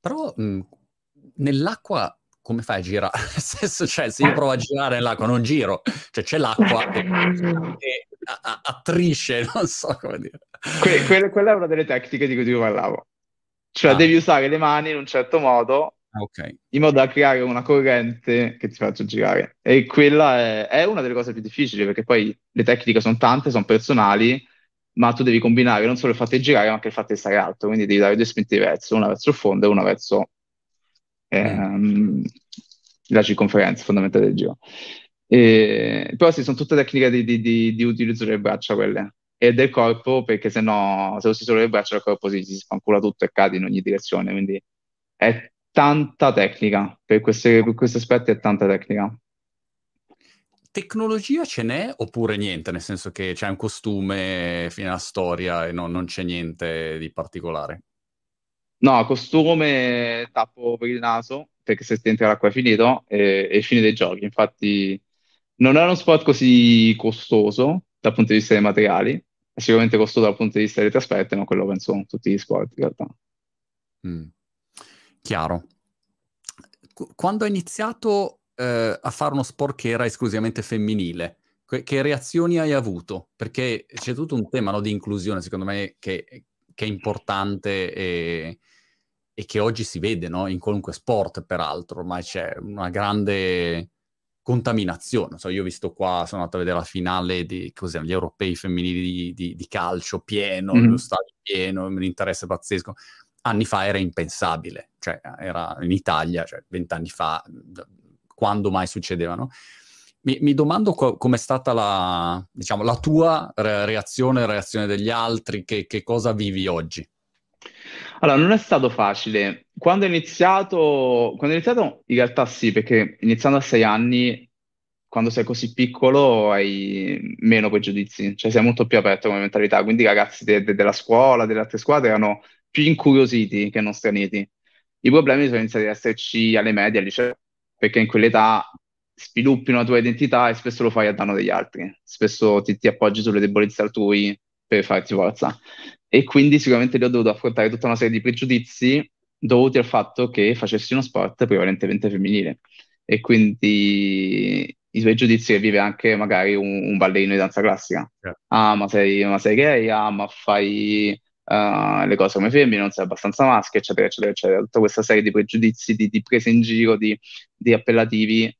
Però mh, nell'acqua come fai a girare? *laughs* Nel senso, cioè, se io provo a girare nell'acqua, non giro, cioè c'è l'acqua *laughs* e, e attrisce, *laughs* non so come dire. Que- que- quella è una delle tecniche di cui ti parlavo. Cioè, ah. devi usare le mani in un certo modo, okay. in modo da creare una corrente che ti faccia girare. E quella è, è una delle cose più difficili, perché poi le tecniche sono tante, sono personali, ma tu devi combinare non solo il fatto di girare, ma anche il fatto di stare alto. Quindi devi dare due spinte diverse, una verso il fondo e una verso ehm, mm. la circonferenza fondamentale del giro. E, però sì, sono tutte tecniche di, di, di, di, utilizzo delle braccia quelle e del corpo, perché se no, se usi solo le braccia, il corpo si, si spancula tutto e cade in ogni direzione. Quindi è tanta tecnica, per, queste, per questi aspetti è tanta tecnica. tecnologia ce n'è oppure niente? Nel senso che c'è un costume fine alla storia e no- non c'è niente di particolare? No, costume, tappo per il naso, perché se ti entra l'acqua è finito, e, e fine dei giochi. Infatti non è uno sport così costoso dal punto di vista dei materiali, è sicuramente costoso dal punto di vista delle trasferte, ma quello penso tutti gli sport in realtà. Mm. Chiaro. Quando hai iniziato eh, a fare uno sport che era esclusivamente femminile, que- che reazioni hai avuto? Perché c'è tutto un tema no, di inclusione, secondo me, che, che è importante e, e, che oggi si vede no? in qualunque sport, peraltro, ormai c'è una grande contaminazione. So, io ho visto qua, sono andato a vedere la finale di cos'è, gli europei femminili di, di, di calcio pieno, mm-hmm. lo stadio pieno, un interesse pazzesco anni fa era impensabile, cioè era in Italia, cioè vent'anni fa, quando mai succedevano. Mi, mi domando co- com'è stata la, diciamo, la tua re- reazione, la reazione degli altri, che, che cosa vivi oggi? Allora, non è stato facile. Quando ho iniziato, quando ho iniziato, in realtà sì, perché iniziando a sei anni, quando sei così piccolo, hai meno pregiudizi, cioè sei molto più aperto come mentalità. Quindi i ragazzi de- de- della scuola, delle altre squadre erano più incuriositi che non straniti. I problemi sono iniziati ad esserci alle medie, al liceo, perché in quell'età sviluppi una tua identità e spesso lo fai a danno degli altri, spesso ti, ti appoggi sulle debolezze altrui per farti forza. E quindi sicuramente lì ho dovuto affrontare tutta una serie di pregiudizi dovuti al fatto che facessi uno sport prevalentemente femminile. E quindi i pregiudizi che vive anche magari un, un ballerino di danza classica. Yeah. Ah, ma sei, ma sei gay? Ah, ma fai uh, le cose come femmine, non sei abbastanza maschio, eccetera, eccetera, eccetera. Tutta questa serie di pregiudizi, di, di prese in giro, di, di appellativi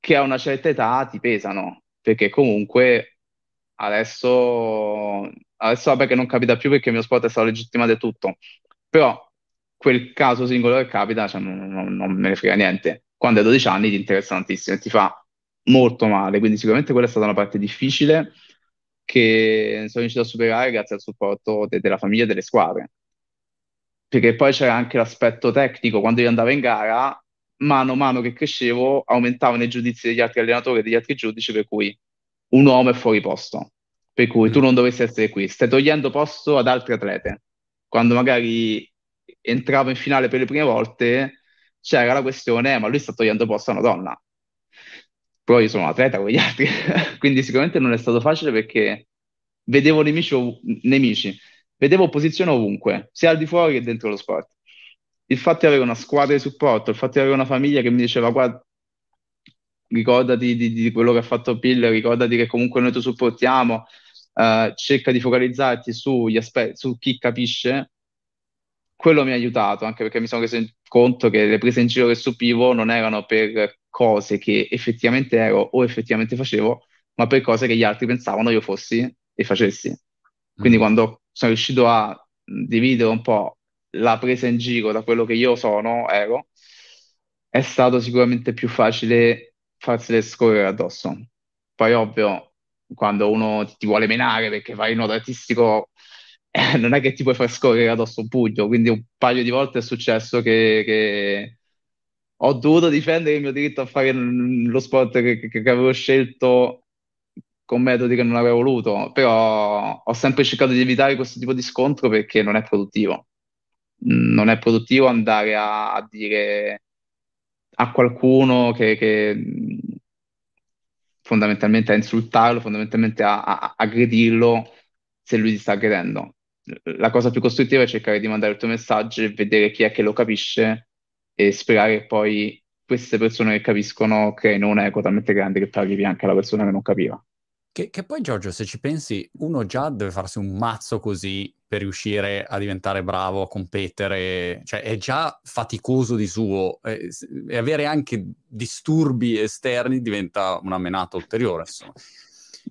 che a una certa età ti pesano, perché comunque adesso, adesso vabbè che non capita più perché il mio sport è stato legittimato e tutto, però quel caso singolo che capita cioè, non, non, non, me ne frega niente. Quando hai 12 anni ti interessa tantissimo e ti fa molto male, quindi sicuramente quella è stata una parte difficile che sono riuscito a superare grazie al supporto de- della famiglia e delle squadre. Perché poi c'era anche l'aspetto tecnico, quando io andavo in gara, mano a mano che crescevo, aumentavano i giudizi degli altri allenatori e degli altri giudici, per cui un uomo è fuori posto, per cui tu mm. non dovresti essere qui, stai togliendo posto ad altri atlete. Quando magari entravo in finale per le prime volte, c'era la questione, eh, ma lui sta togliendo posto a una donna però io sono un atleta con gli altri, *laughs* quindi sicuramente non è stato facile perché vedevo nemici, ov- nemici, vedevo opposizione ovunque, sia al di fuori che dentro lo sport. Il fatto di avere una squadra di supporto, il fatto di avere una famiglia che mi diceva guarda, ricordati di, di quello che ha fatto Pill, ricordati che comunque noi ti supportiamo, uh, cerca di focalizzarti sugli aspetti, su chi capisce, quello mi ha aiutato, anche perché mi sono reso conto che le prese in giro che subivo non erano per cose che effettivamente ero o effettivamente facevo, ma per cose che gli altri pensavano io fossi e facessi. Quindi mm. quando sono riuscito a dividere un po' la presa in giro da quello che io sono, ero, è stato sicuramente più facile farsele scorrere addosso. Poi ovvio, quando uno ti vuole menare perché fai il nuoto artistico, eh, non è che ti puoi far scorrere addosso un pugno, quindi un paio di volte è successo che, che ho dovuto difendere il mio diritto a fare lo sport che, che, che avevo scelto con metodi che non avrei voluto, però ho sempre cercato di evitare questo tipo di scontro perché non è produttivo. Non è produttivo andare a, a dire a qualcuno che, che, fondamentalmente a insultarlo, fondamentalmente a, a, aggredirlo se lui ti sta aggredendo. La cosa più costruttiva è cercare di mandare il tuo messaggio e vedere chi è che lo capisce e sperare che poi queste persone che capiscono creino un'eco talmente grande che arrivi anche alla persona che non capiva. Che, che, poi Giorgio, se ci pensi, uno già deve farsi un mazzo così per riuscire a diventare bravo, a competere, cioè è già faticoso di suo e, e avere anche disturbi esterni diventa una menata ulteriore, insomma.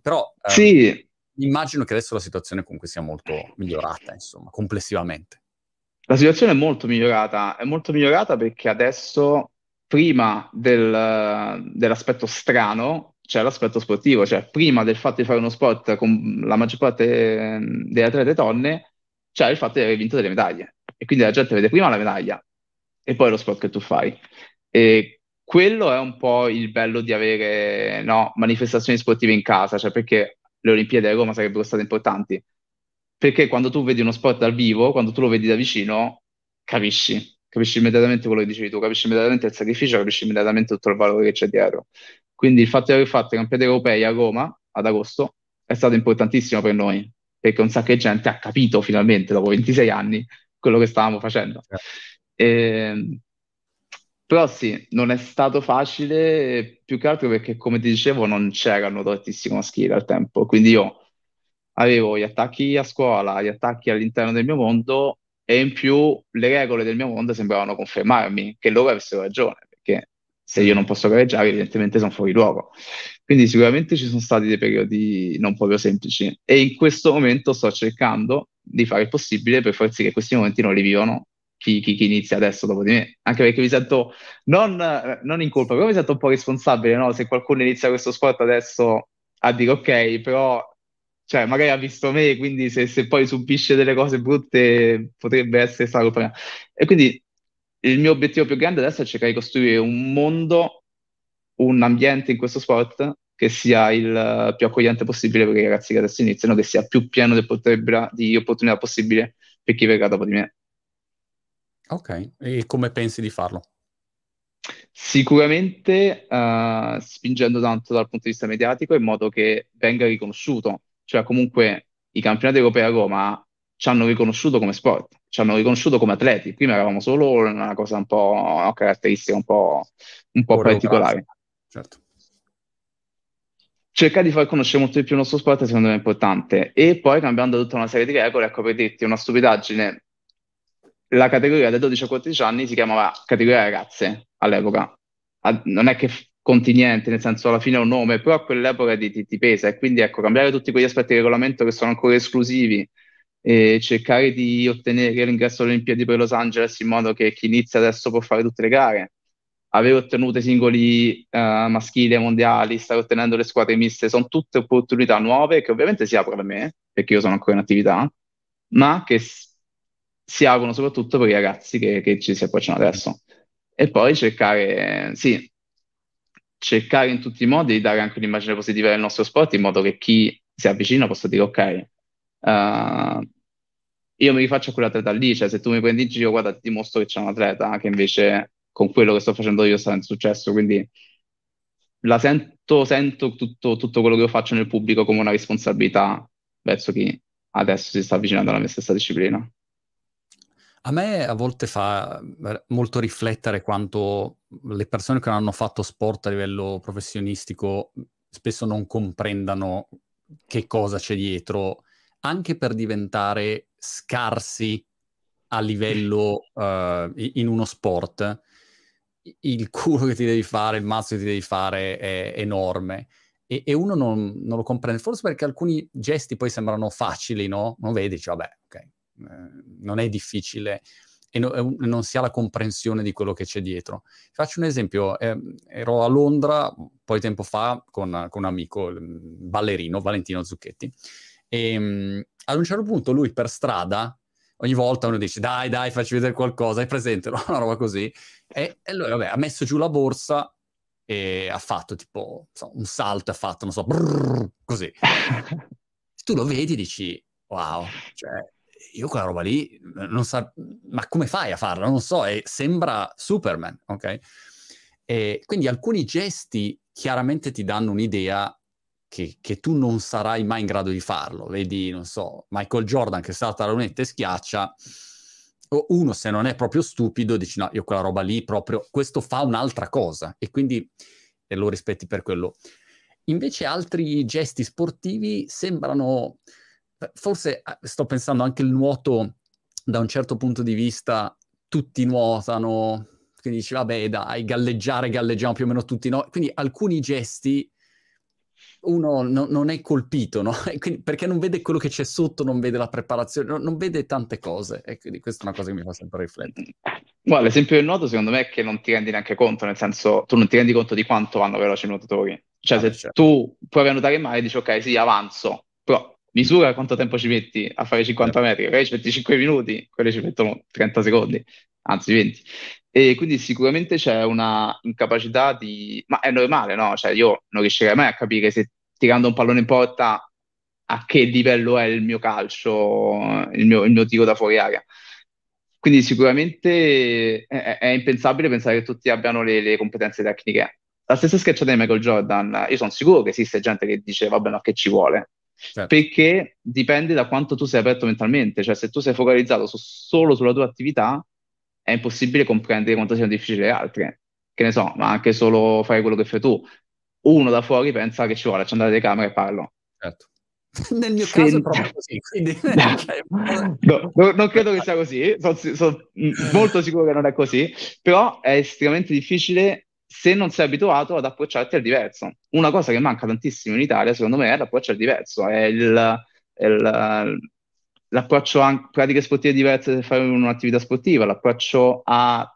Però sì. ehm, immagino che adesso la situazione comunque sia molto migliorata, insomma, complessivamente. La situazione è molto migliorata, è molto migliorata perché adesso, prima del, dell'aspetto strano, c'è l'aspetto sportivo, cioè prima del fatto di fare uno sport con la maggior parte delle atlete donne, c'è il fatto di aver vinto delle medaglie. E quindi la gente vede prima la medaglia e poi lo sport che tu fai. E quello è un po' il bello di avere no, manifestazioni sportive in casa, cioè perché le Olimpiadi a Roma sarebbero state importanti. Perché quando tu vedi uno sport dal vivo, quando tu lo vedi da vicino, capisci, capisci immediatamente quello che dicevi tu, capisci immediatamente il sacrificio, capisci immediatamente tutto il valore che c'è dietro. Quindi il fatto di aver fatto i campionati europei a Roma ad agosto è stato importantissimo per noi, perché un sacco di gente ha capito finalmente, dopo 26 anni, quello che stavamo facendo. E, ehm, però sì, non è stato facile, più che altro perché, come ti dicevo, non c'erano tantissimo maschile al tempo. Quindi io avevo gli attacchi a scuola, gli attacchi all'interno del mio mondo e in più le regole del mio mondo sembravano confermarmi che loro avessero ragione, perché se io non posso gareggiare, evidentemente sono fuori luogo. Quindi sicuramente ci sono stati dei periodi non proprio semplici e in questo momento sto cercando di fare il possibile per far sì che questi momenti non li vivano chi, chi, chi, inizia adesso dopo di me, anche perché mi sento non, non in colpa, però mi sento un po' responsabile, no? Se qualcuno inizia questo sport adesso a dire ok, però cioè, magari ha visto me, quindi se, se poi subisce delle cose brutte potrebbe essere stato prima. E quindi il mio obiettivo più grande adesso è cercare di costruire un mondo, un ambiente in questo sport che sia il più accogliente possibile per i ragazzi che adesso iniziano, che sia più pieno di, di opportunità possibile per chi verrà dopo di me. Ok, e come pensi di farlo? Sicuramente uh, spingendo tanto dal punto di vista mediatico in modo che venga riconosciuto, cioè comunque i campionati europei a Roma ci hanno riconosciuto come sport, ci hanno riconosciuto come atleti, prima eravamo solo una cosa un po' una caratteristica un po', un po particolare. Certo. Cercare di far conoscere molto di più il nostro sport secondo me è importante e poi cambiando tutta una serie di regole, ecco per dirti una stupidaggine, la categoria dai 12 a 14 anni si chiamava categoria ragazze all'epoca. non è che conti niente, nel senso alla fine è un nome, però a quell'epoca ti, ti, ti pesa e quindi ecco, cambiare tutti quegli aspetti di regolamento che sono ancora esclusivi e cercare di ottenere l'ingresso alle Olimpiadi per Los Angeles in modo che chi inizia adesso può fare tutte le gare, aver ottenuto i singoli uh, maschili mondiali, stare ottenendo le squadre miste, sono tutte opportunità nuove che ovviamente si aprono a me, perché io sono ancora in attività, ma che si aprono soprattutto per i ragazzi che, che ci si approcciano adesso. E poi cercare, sì, cercare in tutti i modi di dare anche un'immagine positiva del nostro sport in modo che chi si avvicina possa dire ok, uh, io mi rifaccio a quell'atleta lì, cioè se tu mi prendi in giro, guarda, ti dimostro che c'è un atleta che invece con quello che sto facendo io sta in successo, quindi la sento, sento tutto, tutto quello che io faccio nel pubblico come una responsabilità verso chi adesso si sta avvicinando alla mia stessa disciplina. A me a volte fa eh, molto riflettere quanto le persone che non hanno fatto sport a livello professionistico spesso non comprendano che cosa c'è dietro, anche per diventare scarsi a livello *laughs* uh, in uno sport. Il culo che ti devi fare, il mazzo che ti devi fare è enorme. E, e uno non, non, lo comprende, forse perché alcuni gesti poi sembrano facili, no? Non vedi, dici, vabbè, ok, non è difficile e no, non si ha la comprensione di quello che c'è dietro. Faccio un esempio, eh, ero a Londra un po' di tempo fa con, con un amico, ballerino Valentino Zucchetti, e um, ad un certo punto lui per strada, ogni volta uno dice dai dai facci vedere qualcosa, hai presente, no? *laughs* una roba così, e, e lui vabbè, ha messo giù la borsa e ha fatto tipo so, un salto, ha fatto, non so, brrr, così. *laughs* tu lo vedi e dici wow, cioè io quella roba lì non sa, ma come fai a farla? Non so, e sembra Superman, ok? E quindi alcuni gesti chiaramente ti danno un'idea che, che, tu non sarai mai in grado di farlo. Vedi, non so, Michael Jordan che salta la lunetta e schiaccia, uno se non è proprio stupido dici no, io quella roba lì proprio, questo fa un'altra cosa e quindi e lo rispetti per quello. Invece altri gesti sportivi sembrano forse eh, sto pensando anche il nuoto da un certo punto di vista, tutti nuotano, quindi dici vabbè dai, galleggiare, galleggiamo più o meno tutti, no? Quindi alcuni gesti uno no, non è colpito, no? *laughs* quindi, perché non vede quello che c'è sotto, non vede la preparazione, no, non vede tante cose e quindi questa è una cosa che mi fa sempre riflettere. Guarda, l'esempio del nuoto secondo me è che non ti rendi neanche conto, nel senso tu non ti rendi conto di quanto vanno veloci i nuotatori. Cioè ah, se certo. tu provi a nuotare in mare dici ok sì avanzo, però misura quanto tempo ci metti a fare 50 metri, magari ci metti 5 minuti, quelli ci mettono 30 secondi. anzi 20. E quindi sicuramente c'è una incapacità di... Ma è normale, no? Cioè io non riuscirei mai a capire se tirando un pallone in porta a che livello è il mio calcio, il mio, il mio tiro da fuori area. Quindi sicuramente è, è impensabile pensare che tutti abbiano le, le competenze tecniche. La stessa schiacciata di Michael Jordan, io sono sicuro che esiste gente che dice vabbè ma che ci vuole, certo. perché dipende da quanto tu sei aperto mentalmente, cioè se tu sei focalizzato su, solo sulla tua attività è impossibile comprendere quanto siano difficili le altre, che ne so, ma anche solo fare quello che fai tu. Uno da fuori pensa che ci vuole accendere le camere e parlo. Certo. *laughs* Nel mio caso è proprio così, quindi... *laughs* *laughs* no, no, non credo che sia così, sono, sono molto sicuro che non è così, però è estremamente difficile se non sei abituato ad approcciarti al diverso. Una cosa che manca tantissimo in Italia, secondo me, è l'approccio al diverso, è, il, è il, l'approccio a pratiche sportive diverse per fare un'attività sportiva, l'approccio a,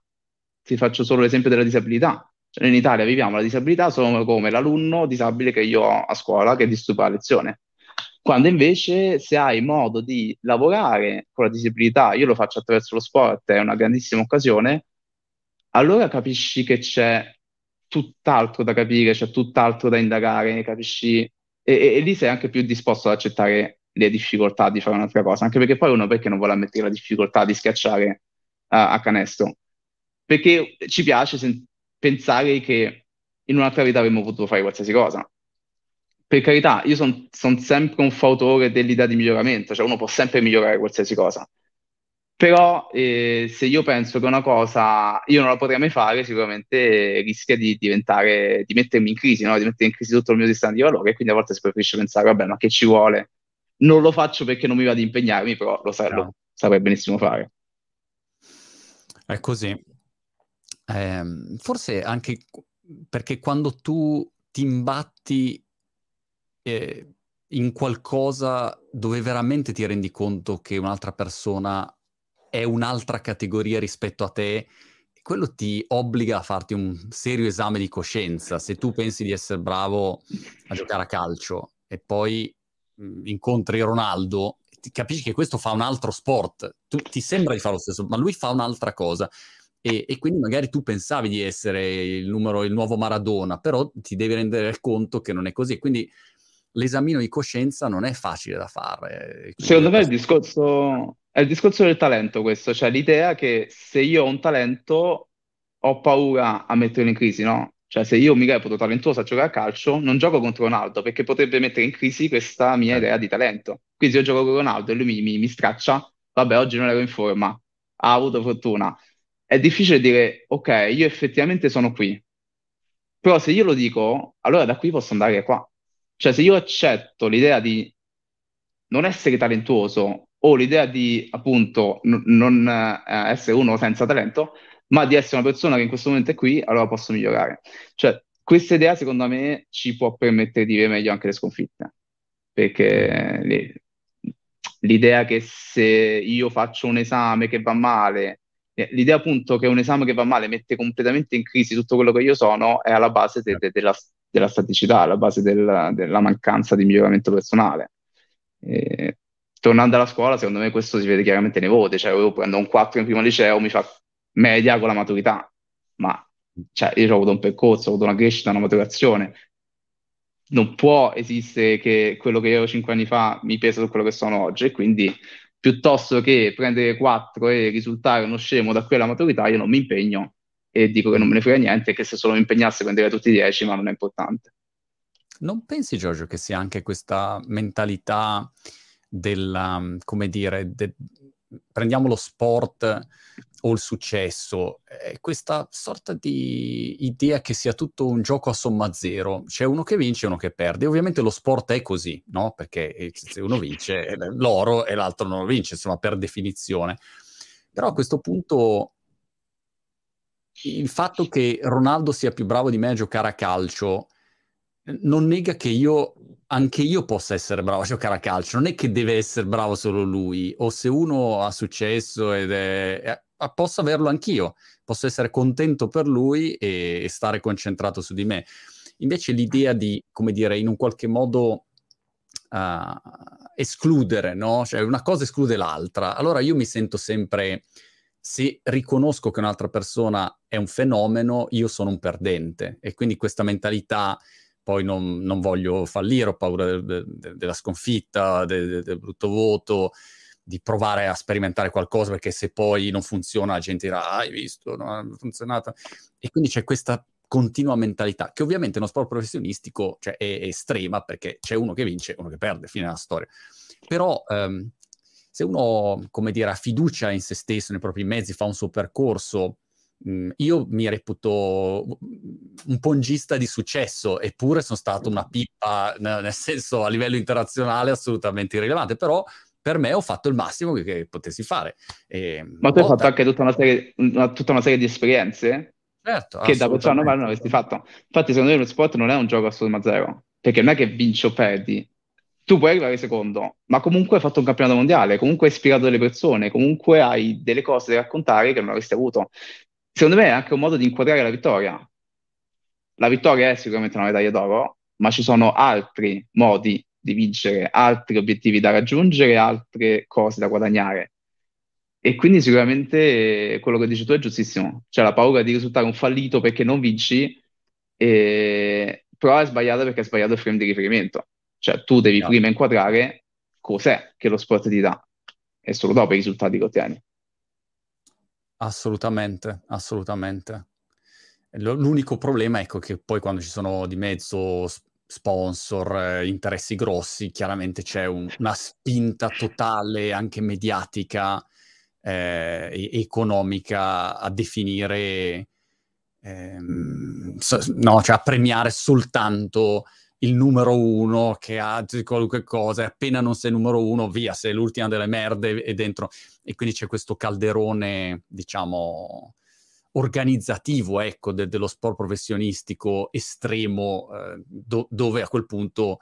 ti faccio solo l'esempio della disabilità. Cioè, in Italia viviamo la disabilità solo come l'alunno disabile che io ho a scuola che disturba la lezione quando invece se hai modo di lavorare con la disabilità, io lo faccio attraverso lo sport, è una grandissima occasione, allora capisci che c'è tutt'altro da capire, c'è tutt'altro da indagare, capisci? E, e, e, lì sei anche più disposto ad accettare le difficoltà di fare un'altra cosa, anche perché poi uno perché non vuole ammettere la difficoltà di schiacciare uh, a canestro? Perché ci piace pensare che in un'altra vita avremmo potuto fare qualsiasi cosa per carità, io sono son sempre un fautore dell'idea di miglioramento, cioè uno può sempre migliorare qualsiasi cosa. Però eh, se io penso che una cosa io non la potrei mai fare, sicuramente rischia di diventare, di mettermi in crisi, no? di mettere in crisi tutto il mio sistema di valore, e quindi a volte si preferisce pensare, vabbè, ma che ci vuole? Non lo faccio perché non mi va di impegnarmi, però lo, sa- lo saprei benissimo fare. È così. Eh, forse anche perché quando tu ti imbatti eh, in qualcosa dove veramente ti rendi conto che un'altra persona è un'altra categoria rispetto a te, quello ti obbliga a farti un serio esame di coscienza. Se tu pensi di essere bravo a giocare a calcio e poi incontri Ronaldo, capisci che questo fa un altro sport. Tu, ti sembra di fare lo stesso, ma lui fa un'altra cosa. E, e, quindi magari tu pensavi di essere il, numero, il nuovo Maradona, però ti devi rendere conto che non è così. Quindi l'esamino di coscienza non è facile da fare. Secondo me il discorso, è il discorso del talento questo, cioè l'idea che se io ho un talento ho paura a metterlo in crisi, no? Cioè se io mi reputo talentuoso a giocare a calcio, non gioco contro Ronaldo perché potrebbe mettere in crisi questa mia eh. idea di talento. Quindi se io gioco con Ronaldo e lui mi, mi, mi straccia, vabbè oggi non ero in forma, ha avuto fortuna. È difficile dire, ok, io effettivamente sono qui. Però se io lo dico, allora da qui posso andare qua. Cioè, se io accetto l'idea di non essere talentuoso o l'idea di appunto non eh, essere uno senza talento, ma di essere una persona che in questo momento è qui, allora posso migliorare. Cioè, questa idea secondo me ci può permettere di vivere meglio anche le sconfitte, perché l'idea che se io faccio un esame che va male, l'idea appunto che un esame che va male mette completamente in crisi tutto quello che io sono è alla base de- de- della, della staticità, alla base del, della mancanza di miglioramento personale. E, tornando alla scuola, secondo me questo si vede chiaramente nei voti, cioè io prendo un 4 in primo liceo, mi fa media con la maturità, ma cioè, io ho avuto un percorso, ho avuto una crescita, una maturazione. Non può esistere che quello che io ero 5 anni fa mi pesa su quello che sono oggi quindi piuttosto che prendere 4 e risultare uno scemo da quella maturità, io non mi impegno e dico che non me ne frega niente, che se solo mi impegnassi a prendere tutti i 10, ma non è importante. Non pensi, Giorgio, che sia anche questa mentalità della, come dire, de... prendiamo lo sport o il successo, è questa sorta di idea che sia tutto un gioco a somma zero, c'è uno che vince e uno che perde. Ovviamente lo sport è così, no? Perché se uno vince l'oro e l'altro non lo vince, insomma, per definizione. Però a questo punto il fatto che Ronaldo sia più bravo di me a giocare a calcio non nega che io, anche io possa essere bravo a giocare a calcio, non è che deve essere bravo solo lui, o se uno ha successo ed è posso averlo anch'io, posso essere contento per lui e, e, stare concentrato su di me. Invece l'idea di, come dire, in un qualche modo uh, escludere, no? Cioè una cosa esclude l'altra. Allora io mi sento sempre se riconosco che un'altra persona è un fenomeno, io sono un perdente. E quindi questa mentalità, poi non, non voglio fallire, ho paura de, de, de, della sconfitta, del brutto voto, di provare a sperimentare qualcosa, perché se poi non funziona la gente dirà, ah, hai visto, non ha funzionato. E quindi c'è questa continua mentalità, che ovviamente nello sport professionistico cioè, è, è, estrema, perché c'è uno che vince e uno che perde, fine della storia. Però... Um, se uno, come dire, ha fiducia in se stesso, nei propri mezzi, fa un suo percorso, io mi reputo un pongista di successo, eppure sono stato una pippa, nel senso a livello internazionale assolutamente irrilevante, però per me ho fatto il massimo che, che potessi fare. E, Ma tu hai fatto anche tutta una, serie, una, tutta una serie di esperienze certo, che da persona normale non avresti fatto. Infatti, secondo me lo sport non è un gioco a somma zero, perché non è che vinci o perdi, tu puoi arrivare secondo, ma comunque hai fatto un campionato mondiale, comunque hai ispirato delle persone, comunque hai delle cose da raccontare che non avresti avuto. Secondo me è anche un modo di inquadrare la vittoria. La vittoria è sicuramente una medaglia d'oro, ma ci sono altri modi di vincere, altri obiettivi da raggiungere, altre cose da guadagnare. E quindi sicuramente quello che dici tu è giustissimo. C'è la paura di risultare un fallito perché non vinci, e... però è sbagliata perché è sbagliato il frame di riferimento. Cioè, tu devi no. prima inquadrare cos'è che lo sport ti dà e solo dopo i risultati che ottieni. Assolutamente, assolutamente. L'unico problema è ecco, che poi quando ci sono di mezzo sponsor, eh, interessi grossi, chiaramente c'è un, una spinta totale, anche mediatica, eh, economica, a definire, ehm, so, no, cioè a premiare soltanto il numero uno che ha qualunque cosa, e appena non sei numero uno, via, sei l'ultima delle merde e dentro. E quindi c'è questo calderone, diciamo, organizzativo, ecco, de- dello sport professionistico estremo, eh, do- dove a quel punto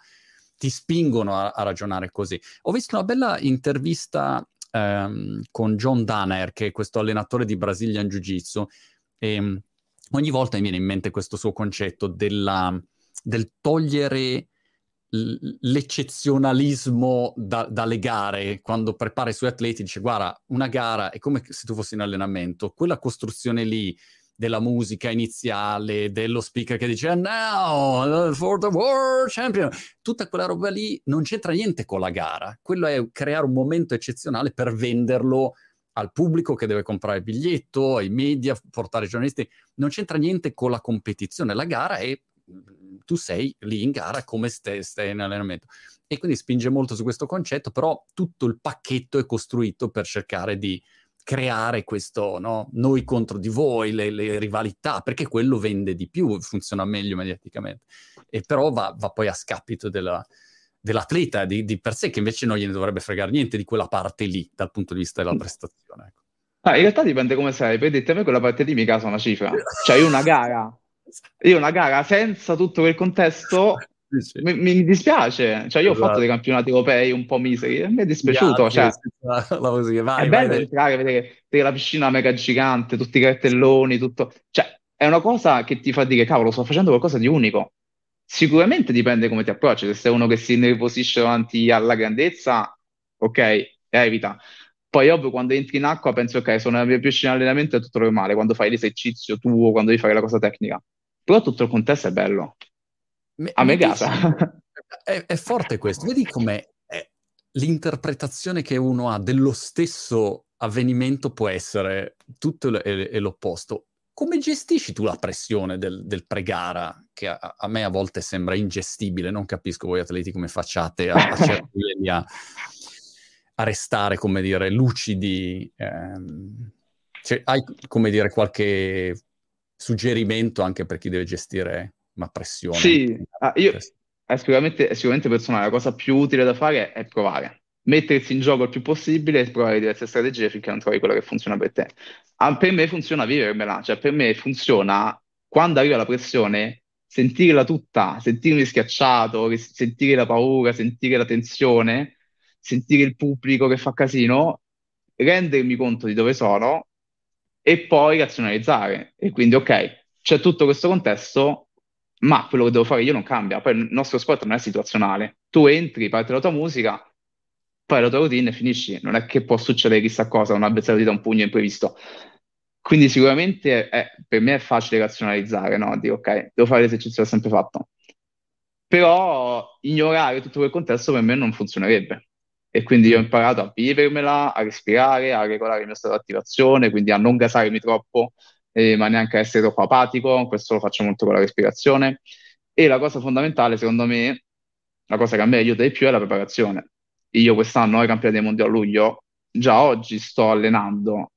ti spingono a-, a, ragionare così. Ho visto una bella intervista ehm, con John Danner, che è questo allenatore di Brazilian Jiu-Jitsu, e ogni volta mi viene in mente questo suo concetto della del togliere l'eccezionalismo da, dalle gare, quando prepara i suoi atleti, dice guarda, una gara è come se tu fossi in allenamento, quella costruzione lì della musica iniziale, dello speaker che dice now for the world champion, tutta quella roba lì non c'entra niente con la gara, quello è creare un momento eccezionale per venderlo al pubblico che deve comprare il biglietto, ai media, portare i giornalisti, non c'entra niente con la competizione, la gara è tu sei lì in gara come stai, stai in allenamento. E quindi spinge molto su questo concetto, però tutto il pacchetto è costruito per cercare di creare questo no? noi contro di voi, le, le, rivalità, perché quello vende di più, funziona meglio mediaticamente. E però va, va poi a scapito della, dell'atleta di, di, per sé, che invece non gliene dovrebbe fregare niente di quella parte lì, dal punto di vista della prestazione. Ecco. Ah, in realtà dipende come sei, per dirti a me quella parte lì mi casa una cifra. Cioè, una gara io una gara senza tutto quel contesto *laughs* sì, Mi, mi, dispiace. Cioè, io esatto. ho fatto dei esatto. campionati europei un po' miseri, mi è dispiaciuto. Cioè. *laughs* Vai, è bello vai, entrare, vedere, vedere la piscina mega gigante, tutti i cartelloni, tutto. Cioè, è una cosa che ti fa dire, cavolo, sto facendo qualcosa di unico. Sicuramente dipende come ti approcci. Se sei uno che si innervosisce davanti alla grandezza, ok, evita. Poi, ovvio, quando entri in acqua, pensi, ok, sono nella mia piscina di allenamento, è tutto normale. Quando fai l'esercizio tuo, quando devi fare la cosa tecnica. Però tutto il contesto è bello. Me, a me gasa. È, è, forte questo. Vedi com'è l'interpretazione che uno ha dello stesso avvenimento può essere tutto e, e l'opposto. Come gestisci tu la pressione del, del pre-gara, che a, a, me a volte sembra ingestibile? Non capisco voi atleti come facciate a, a cercare a, a, restare, come dire, lucidi. Ehm, cioè, hai, come dire, qualche suggerimento anche per chi deve gestire una pressione. Sì, ah, io, è sicuramente, è sicuramente personale, la cosa più utile da fare è provare, mettersi in gioco il più possibile e provare diverse strategie finché non trovi quella che funziona per te. Ah, per me funziona vivermela, cioè per me funziona quando arriva la pressione sentirla tutta, sentirmi schiacciato, sentire la paura, sentire la tensione, sentire il pubblico che fa casino, rendermi conto di dove sono e poi razionalizzare. E quindi, ok, c'è tutto questo contesto, ma quello che devo fare io non cambia. Poi il nostro sport non è situazionale. Tu entri, parte la tua musica, poi la tua routine finisci, non è che può succedere chissà cosa, un avversario ti dà un pugno imprevisto. Quindi sicuramente è, per me è facile razionalizzare, no? Dire ok, devo fare l'esercizio che ho sempre fatto. Però ignorare tutto quel contesto per me non funzionerebbe. E quindi ho imparato a vivermela, a respirare, a regolare il mio stato di attivazione, quindi a non gasarmi troppo, eh, ma neanche a essere troppo apatico. Questo lo faccio molto con la respirazione. E la cosa fondamentale, secondo me, la cosa che a me aiuta di più è la preparazione. Io quest'anno ai campionati mondiali a luglio, già oggi sto allenando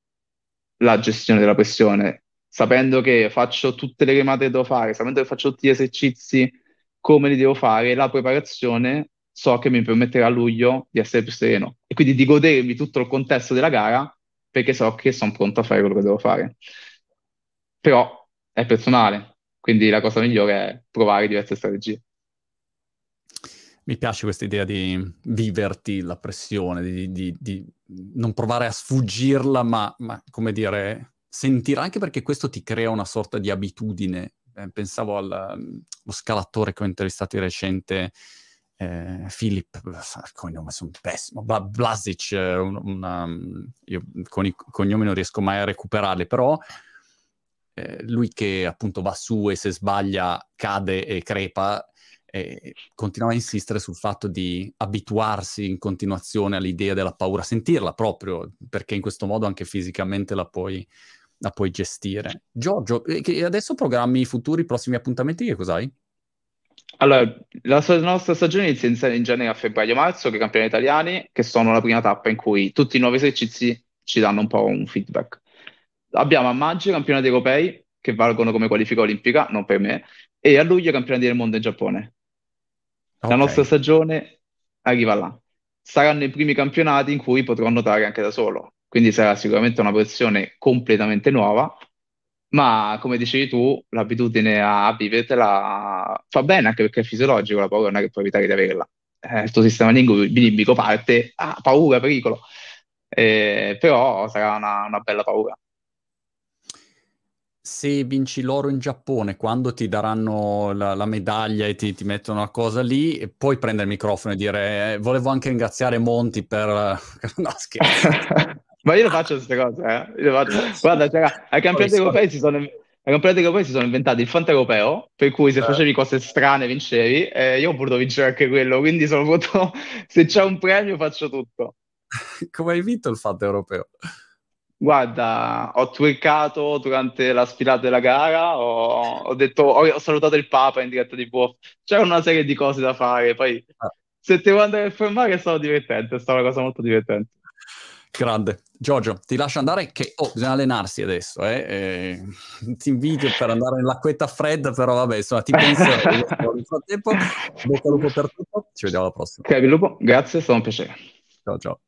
la gestione della pressione, sapendo che faccio tutte le remate che devo fare, sapendo che faccio tutti gli esercizi come li devo fare, la preparazione so che mi permetterà a luglio di essere più sereno e quindi di godermi tutto il contesto della gara perché so che sono pronto a fare quello che devo fare. Però è personale, quindi la cosa migliore è provare diverse strategie. Mi piace questa idea di viverti la pressione, di, di, di non provare a sfuggirla, ma, ma, come dire, sentire, anche perché questo ti crea una sorta di abitudine. Eh, pensavo allo scalatore che ho intervistato di recente, eh, Philip, nomi sono pessimo, Blasic, eh, una, io con i cognomi non riesco mai a recuperarli, però eh, lui che appunto va su e se sbaglia cade e crepa, eh, continuava a insistere sul fatto di abituarsi in continuazione all'idea della paura, sentirla proprio, perché in questo modo anche fisicamente la puoi, la puoi gestire. Giorgio, eh, adesso programmi futuri prossimi appuntamenti, che cos'hai? Allora, la nostra stagione inizia in genere a febbraio-marzo, che i campioni italiani, che sono la prima tappa in cui tutti i nuovi esercizi ci danno un po' un feedback. Abbiamo a maggio i campionati europei, che valgono come qualifica olimpica, non per me, e a luglio i campionati del mondo in Giappone. La nostra stagione arriva là. Saranno i primi campionati in cui potrò nuotare anche da solo, quindi sarà sicuramente una versione completamente nuova, ma come dicevi tu, l'abitudine a vivertela fa bene anche perché è fisiologico, la paura non è che puoi evitare di averla. Eh, il tuo sistema limbico parte, ah, paura, pericolo, eh, però sarà una, una bella paura se vinci l'oro in Giappone, quando ti daranno la, la medaglia e ti, ti, mettono una cosa lì, puoi prendere il microfono e dire eh, volevo anche ringraziare Monti per... *laughs* no, scherzo. *laughs* Ma io lo faccio queste cose, eh? faccio... Guarda, cioè, ai campionati europei si sono... Ai campionati europei si sono inventati il fante europeo, per cui se eh. facevi cose strane vincevi, e io ho voluto vincere anche quello, quindi sono voluto... *laughs* se c'è un premio faccio tutto. *laughs* Come hai vinto il fante europeo? Guarda, ho twerkato durante la sfilata della gara, ho, ho detto, ho, ho, salutato il Papa in diretta di Buoff. C'era una serie di cose da fare, poi ah. se ti devo andare a fermare è stato divertente, è stata una cosa molto divertente. Grande. Giorgio, ti lascio andare che oh, bisogna allenarsi adesso, eh? Eh, ti invito per andare nell'acquetta fredda, però vabbè, insomma, ti penso *laughs* nel frattempo. Bocca al lupo per tutto, ci vediamo alla prossima. Ok, lupo, grazie, è stato un piacere. Ciao ciao.